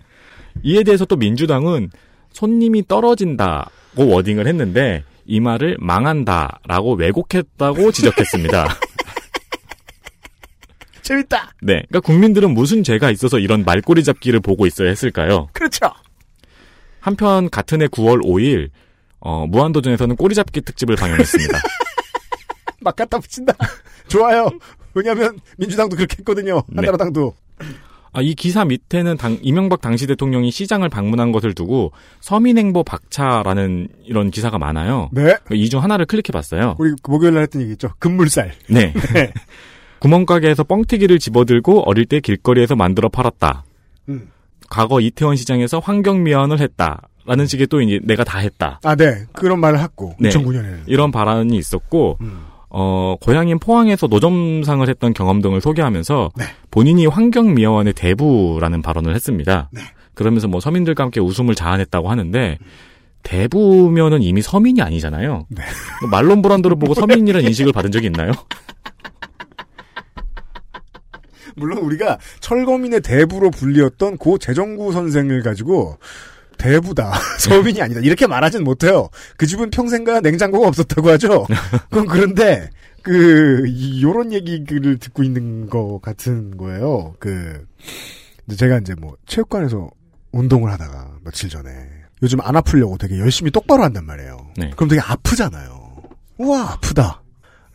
이에 대해서 또 민주당은 손님이 떨어진다고 워딩을 했는데 이 말을 망한다라고 왜곡했다고 지적했습니다. [LAUGHS] 재밌다. 네. 그러니까 국민들은 무슨 죄가 있어서 이런 말꼬리 잡기를 보고 있어야 했을까요? 그렇죠. 한편 같은 해 9월 5일 어, 무한도전에서는 꼬리 잡기 특집을 방영했습니다. [LAUGHS] 막 갖다 붙인다. [LAUGHS] 좋아요. 왜냐하면 민주당도 그렇게 했거든요. 네. 한나라당도. 아, 이 기사 밑에는 당, 이명박 당시 대통령이 시장을 방문한 것을 두고 서민행보 박차라는 이런 기사가 많아요. 네. 이 중 하나를 클릭해 봤어요. 우리 그 목요일 날 했던 얘기 있죠. 금물살. 네. [LAUGHS] 네. 구멍가게에서 뻥튀기를 집어들고 어릴 때 길거리에서 만들어 팔았다. 음. 과거 이태원 시장에서 환경 미화원을 했다. 라는 식의 또 이제 내가 다 했다. 아, 네. 그런 말을 했고. 네. 2009년에는. 이런 발언이 있었고, 음. 어, 고향인 포항에서 노점상을 했던 경험 등을 소개하면서 네. 본인이 환경미화원의 대부라는 발언을 했습니다. 네. 그러면서 뭐 서민들과 함께 웃음을 자아냈다고 하는데, 대부면은 이미 서민이 아니잖아요. 네. 말론 브란드를 보고 서민이라는 인식을 받은 적이 있나요? [LAUGHS] 물론 우리가 철거민의 대부로 불리었던 고 재정구 선생을 가지고 대부다. [LAUGHS] 서민이 아니다. 이렇게 말하진 못해요. 그 집은 평생가 냉장고가 없었다고 하죠. [LAUGHS] 그건 그런데 그 이- 요런 얘기를 듣고 있는 것 같은 거예요. 그 제가 이제 뭐 체육관에서 운동을 하다가 며칠 전에 요즘 안 아프려고 되게 열심히 똑바로 한단 말이에요. 네. 그럼 되게 아프잖아요. 우와 아프다.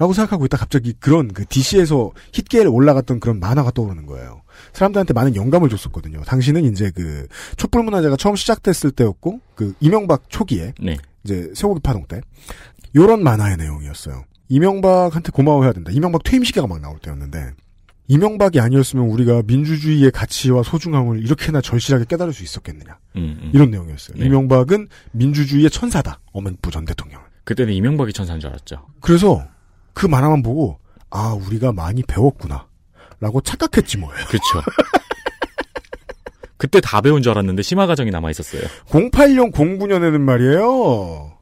라고 생각하고 있다 갑자기 그런 그 DC에서 hit계에 올라갔던 그런 만화가 떠오르는 거예요. 사람들한테 많은 영감을 줬었거든요. 당시는 이제 그 촛불 문화제가 처음 시작됐을 때였고 그 이명박 초기에 네. 이제 쇠고기 파동 때 요런 만화의 내용이었어요. 이명박한테 고마워해야 된다. 이명박 퇴임 시기가 막 나올 때였는데 이명박이 아니었으면 우리가 민주주의의 가치와 소중함을 이렇게나 절실하게 깨달을 수 있었겠느냐. 음, 음. 이런 내용이었어요. 네. 이명박은 민주주의의 천사다. 어멘부 전 대통령. 그때는 이명박이 천사인 줄 알았죠. 그래서 그 만화만 보고 아 우리가 많이 배웠구나. 라고 착각했지 뭐예요. [LAUGHS] 그렇죠. 그때 다 배운 줄 알았는데 심화 과정이 남아 있었어요. 08년 09년에는 말이에요.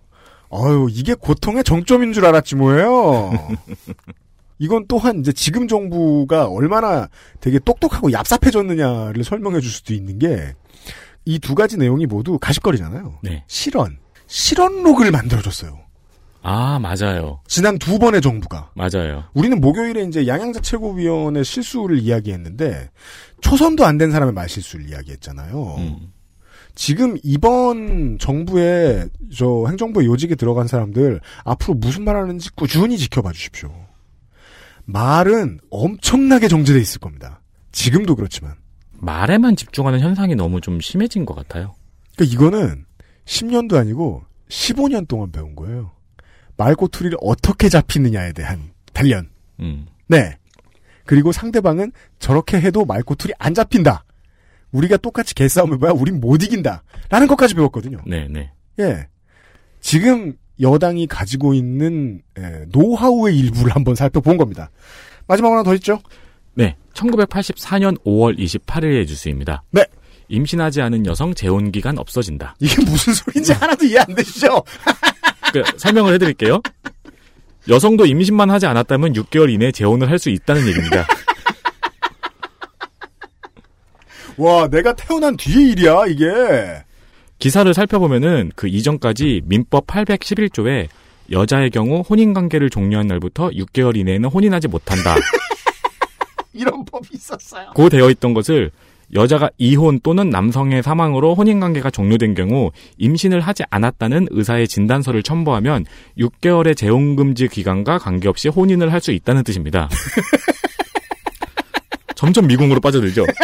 아유 이게 고통의 정점인 줄 알았지 뭐예요. [LAUGHS] 이건 또한 이제 지금 정부가 얼마나 되게 똑똑하고 얍삽해졌느냐를 설명해 줄 수도 있는 게 이 두 가지 내용이 모두 가십거리잖아요. 네. 실언. 실언록을 만들어줬어요. 아, 맞아요. 지난 두 번의 정부가. 맞아요. 우리는 목요일에 이제 양양자 최고위원의 실수를 이야기했는데 초선도 안 된 사람의 말실수를 이야기했잖아요. 음. 지금 이번 정부의 저 행정부의 요직에 들어간 사람들 앞으로 무슨 말 하는지 꾸준히 지켜봐 주십시오. 말은 엄청나게 정제돼 있을 겁니다. 지금도 그렇지만. 말에만 집중하는 현상이 너무 좀 심해진 것 같아요. 그러니까 이거는 10년도 아니고 15년 동안 배운 거예요. 말꼬투리를 어떻게 잡히느냐에 대한 단련. 음. 네. 그리고 상대방은 저렇게 해도 말꼬투리 안 잡힌다. 우리가 똑같이 개싸움 해봐야 우린 못 이긴다. 라는 것까지 배웠거든요. 네, 네. 예. 지금 여당이 가지고 있는 예, 노하우의 일부를 한번 살펴본 겁니다. 마지막으로 하나 더 있죠? 네. 1984년 5월 28일의 뉴스입니다. 네. 임신하지 않은 여성 재혼 기간 없어진다. 이게 무슨 소리인지 하나도 이해 안 되시죠? [LAUGHS] 그, 설명을 해드릴게요. 여성도 임신만 하지 않았다면 6개월 이내에 재혼을 할 수 있다는 얘기입니다. 와, 내가 태어난 뒤의 일이야, 이게. 기사를 살펴보면은 그 이전까지 민법 811조에 여자의 경우 혼인 관계를 종료한 날부터 6개월 이내에는 혼인하지 못한다. [LAUGHS] 이런 법이 있었어요. 고 되어 있던 것을 여자가 이혼 또는 남성의 사망으로 혼인 관계가 종료된 경우 임신을 하지 않았다는 의사의 진단서를 첨부하면 6개월의 재혼 금지 기간과 관계없이 혼인을 할 수 있다는 뜻입니다. [LAUGHS] 점점 미궁으로 빠져들죠. [LAUGHS]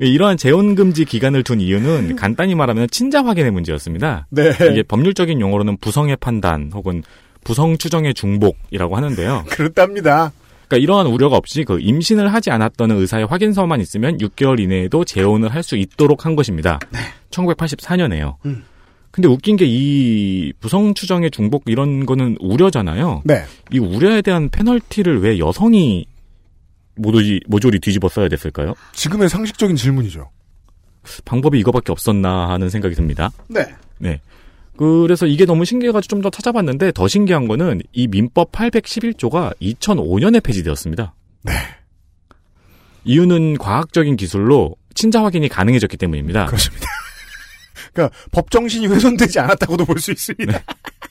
이러한 재혼 금지 기간을 둔 이유는 간단히 말하면 친자 확인의 문제였습니다. 네. 이게 법률적인 용어로는 부성의 판단 혹은 부성 추정의 중복이라고 하는데요. 그렇답니다. 그러니까 이러한 우려가 없이 그 임신을 하지 않았다는 의사의 확인서만 있으면 6개월 이내에도 재혼을 할 수 있도록 한 것입니다. 1984년에요. 음. 근데 웃긴 게 이 부성 추정의 중복 이런 거는 우려잖아요. 네. 이 우려에 대한 페널티를 왜 여성이 모조리, 모조리 뒤집어 써야 됐을까요? 지금의 상식적인 질문이죠. 방법이 이거밖에 없었나 하는 생각이 듭니다. 네. 네. 그래서 이게 너무 신기해가지고 좀 더 찾아봤는데 더 신기한 거는 이 민법 811조가 2005년에 폐지되었습니다. 네. 이유는 과학적인 기술로 친자 확인이 가능해졌기 때문입니다. 그렇습니다. [LAUGHS] 그러니까 법 정신이 훼손되지 않았다고도 볼 수 있습니다. [LAUGHS]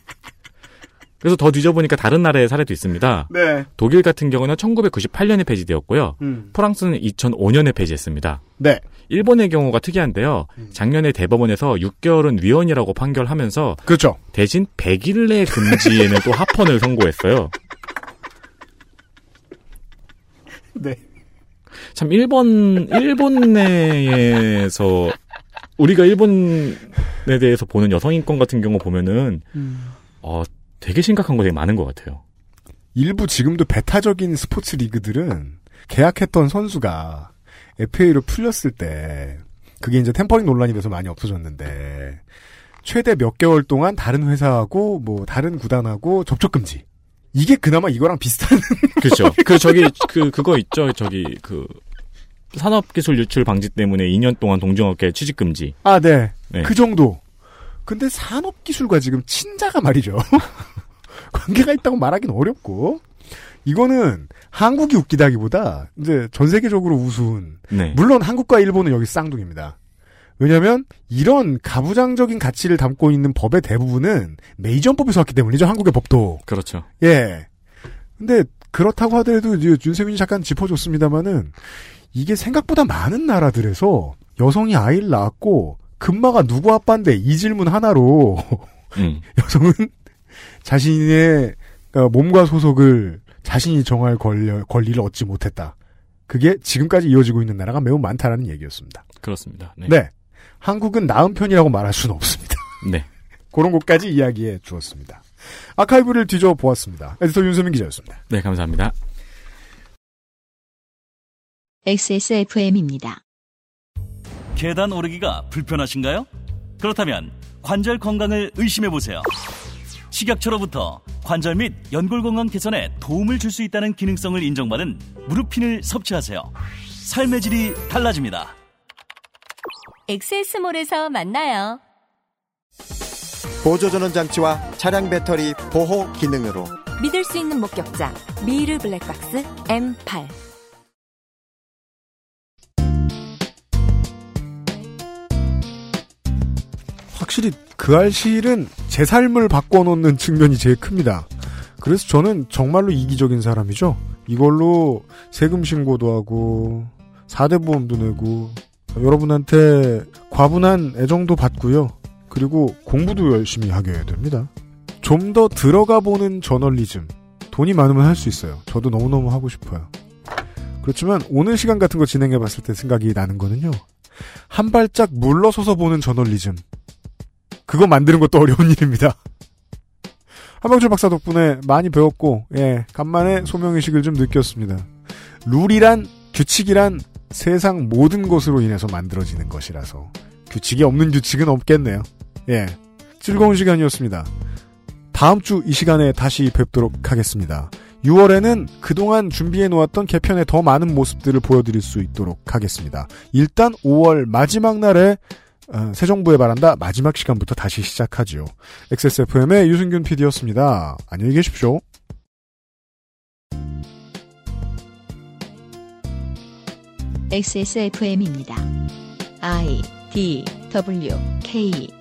그래서 더 뒤져보니까 다른 나라의 사례도 있습니다. 네. 독일 같은 경우는 1998년에 폐지되었고요. 음. 프랑스는 2005년에 폐지했습니다. 네. 일본의 경우가 특이한데요. 작년에 대법원에서 6개월은 위헌이라고 판결하면서 그렇죠. 대신 100일 내 금지에는 또 합헌을 [LAUGHS] 선고했어요. 네. 참 일본 일본 내에서 우리가 일본에 대해서 보는 여성 인권 같은 경우 보면은 어 되게 심각한 거 되게 많은 것 같아요. 일부 지금도 배타적인 스포츠 리그들은 계약했던 선수가 FA로 풀렸을 때 그게 이제 템퍼링 논란이 돼서 많이 없어졌는데 최대 몇 개월 동안 다른 회사하고 뭐 다른 구단하고 접촉 금지. 이게 그나마 이거랑 비슷한 [LAUGHS] 그렇죠. 그 저기 그 그거 있죠. 저기 그 산업기술 유출 방지 때문에 2년 동안 동종업계 취직 금지. 아, 네. 네. 그 정도. 근데 산업기술과 지금 친자가 말이죠. [LAUGHS] [LAUGHS] 관계가 있다고 말하기는 어렵고. 이거는 한국이 웃기다기보다 이제 전 세계적으로 우스운. 네. 물론 한국과 일본은 여기 쌍둥이입니다. 왜냐하면 이런 가부장적인 가치를 담고 있는 법의 대부분은 메이저법에서 왔기 때문이죠. 한국의 법도. 그렇죠. 예. 근데 그렇다고 하더라도 이제 윤세민이 잠깐 짚어줬습니다마는 이게 생각보다 많은 나라들에서 여성이 아이를 낳았고 금마가 누구 아빠인데 이 질문 하나로 음. [LAUGHS] 여성은 자신의 그러니까 몸과 소속을 자신이 정할 권리, 권리를 얻지 못했다. 그게 지금까지 이어지고 있는 나라가 매우 많다라는 얘기였습니다. 그렇습니다. 네. 네. 한국은 나은 편이라고 말할 수는 없습니다. 네. [LAUGHS] 그런 것까지 이야기해 주었습니다. 아카이브를 뒤져 보았습니다. 에디터 윤세민 기자였습니다. 네, 감사합니다. XSFM입니다. 계단 오르기가 불편하신가요? 그렇다면 관절 건강을 의심해 보세요. 식약처로부터 관절 및 연골 건강 개선에 도움을 줄 수 있다는 기능성을 인정받은 무릎핀을 섭취하세요. 삶의 질이 달라집니다. 엑세스몰에서 만나요. 보조전원 장치와 차량 배터리 보호 기능으로 믿을 수 있는 목격자 미르 블랙박스 M8 확실히 그 알실은 제 삶을 바꿔놓는 측면이 제일 큽니다. 그래서 저는 정말로 이기적인 사람이죠. 이걸로 세금 신고도 하고 4대 보험도 내고 여러분한테 과분한 애정도 받고요. 그리고 공부도 열심히 하게 됩니다. 좀 더 들어가 보는 저널리즘. 돈이 많으면 할 수 있어요. 저도 너무너무 하고 싶어요. 그렇지만 오늘 시간 같은 거 진행해 봤을 때 생각이 나는 거는요. 한 발짝 물러서서 보는 저널리즘. 그거 만드는 것도 어려운 [LAUGHS] 일입니다. 한방철 박사 덕분에 많이 배웠고, 예, 간만에 소명의식을 좀 느꼈습니다. 룰이란, 규칙이란 세상 모든 것으로 인해서 만들어지는 것이라서, 규칙이 없는 규칙은 없겠네요. 예. 즐거운 시간이었습니다. 다음 주 이 시간에 다시 뵙도록 하겠습니다. 6월에는 그동안 준비해 놓았던 개편의 더 많은 모습들을 보여드릴 수 있도록 하겠습니다. 일단 5월 마지막 날에 어, 새 정부에 바란다 마지막 시간부터 다시 시작하지요. XSFM의 유승균 PD였습니다. 안녕히 계십시오. XSFM입니다. I D W K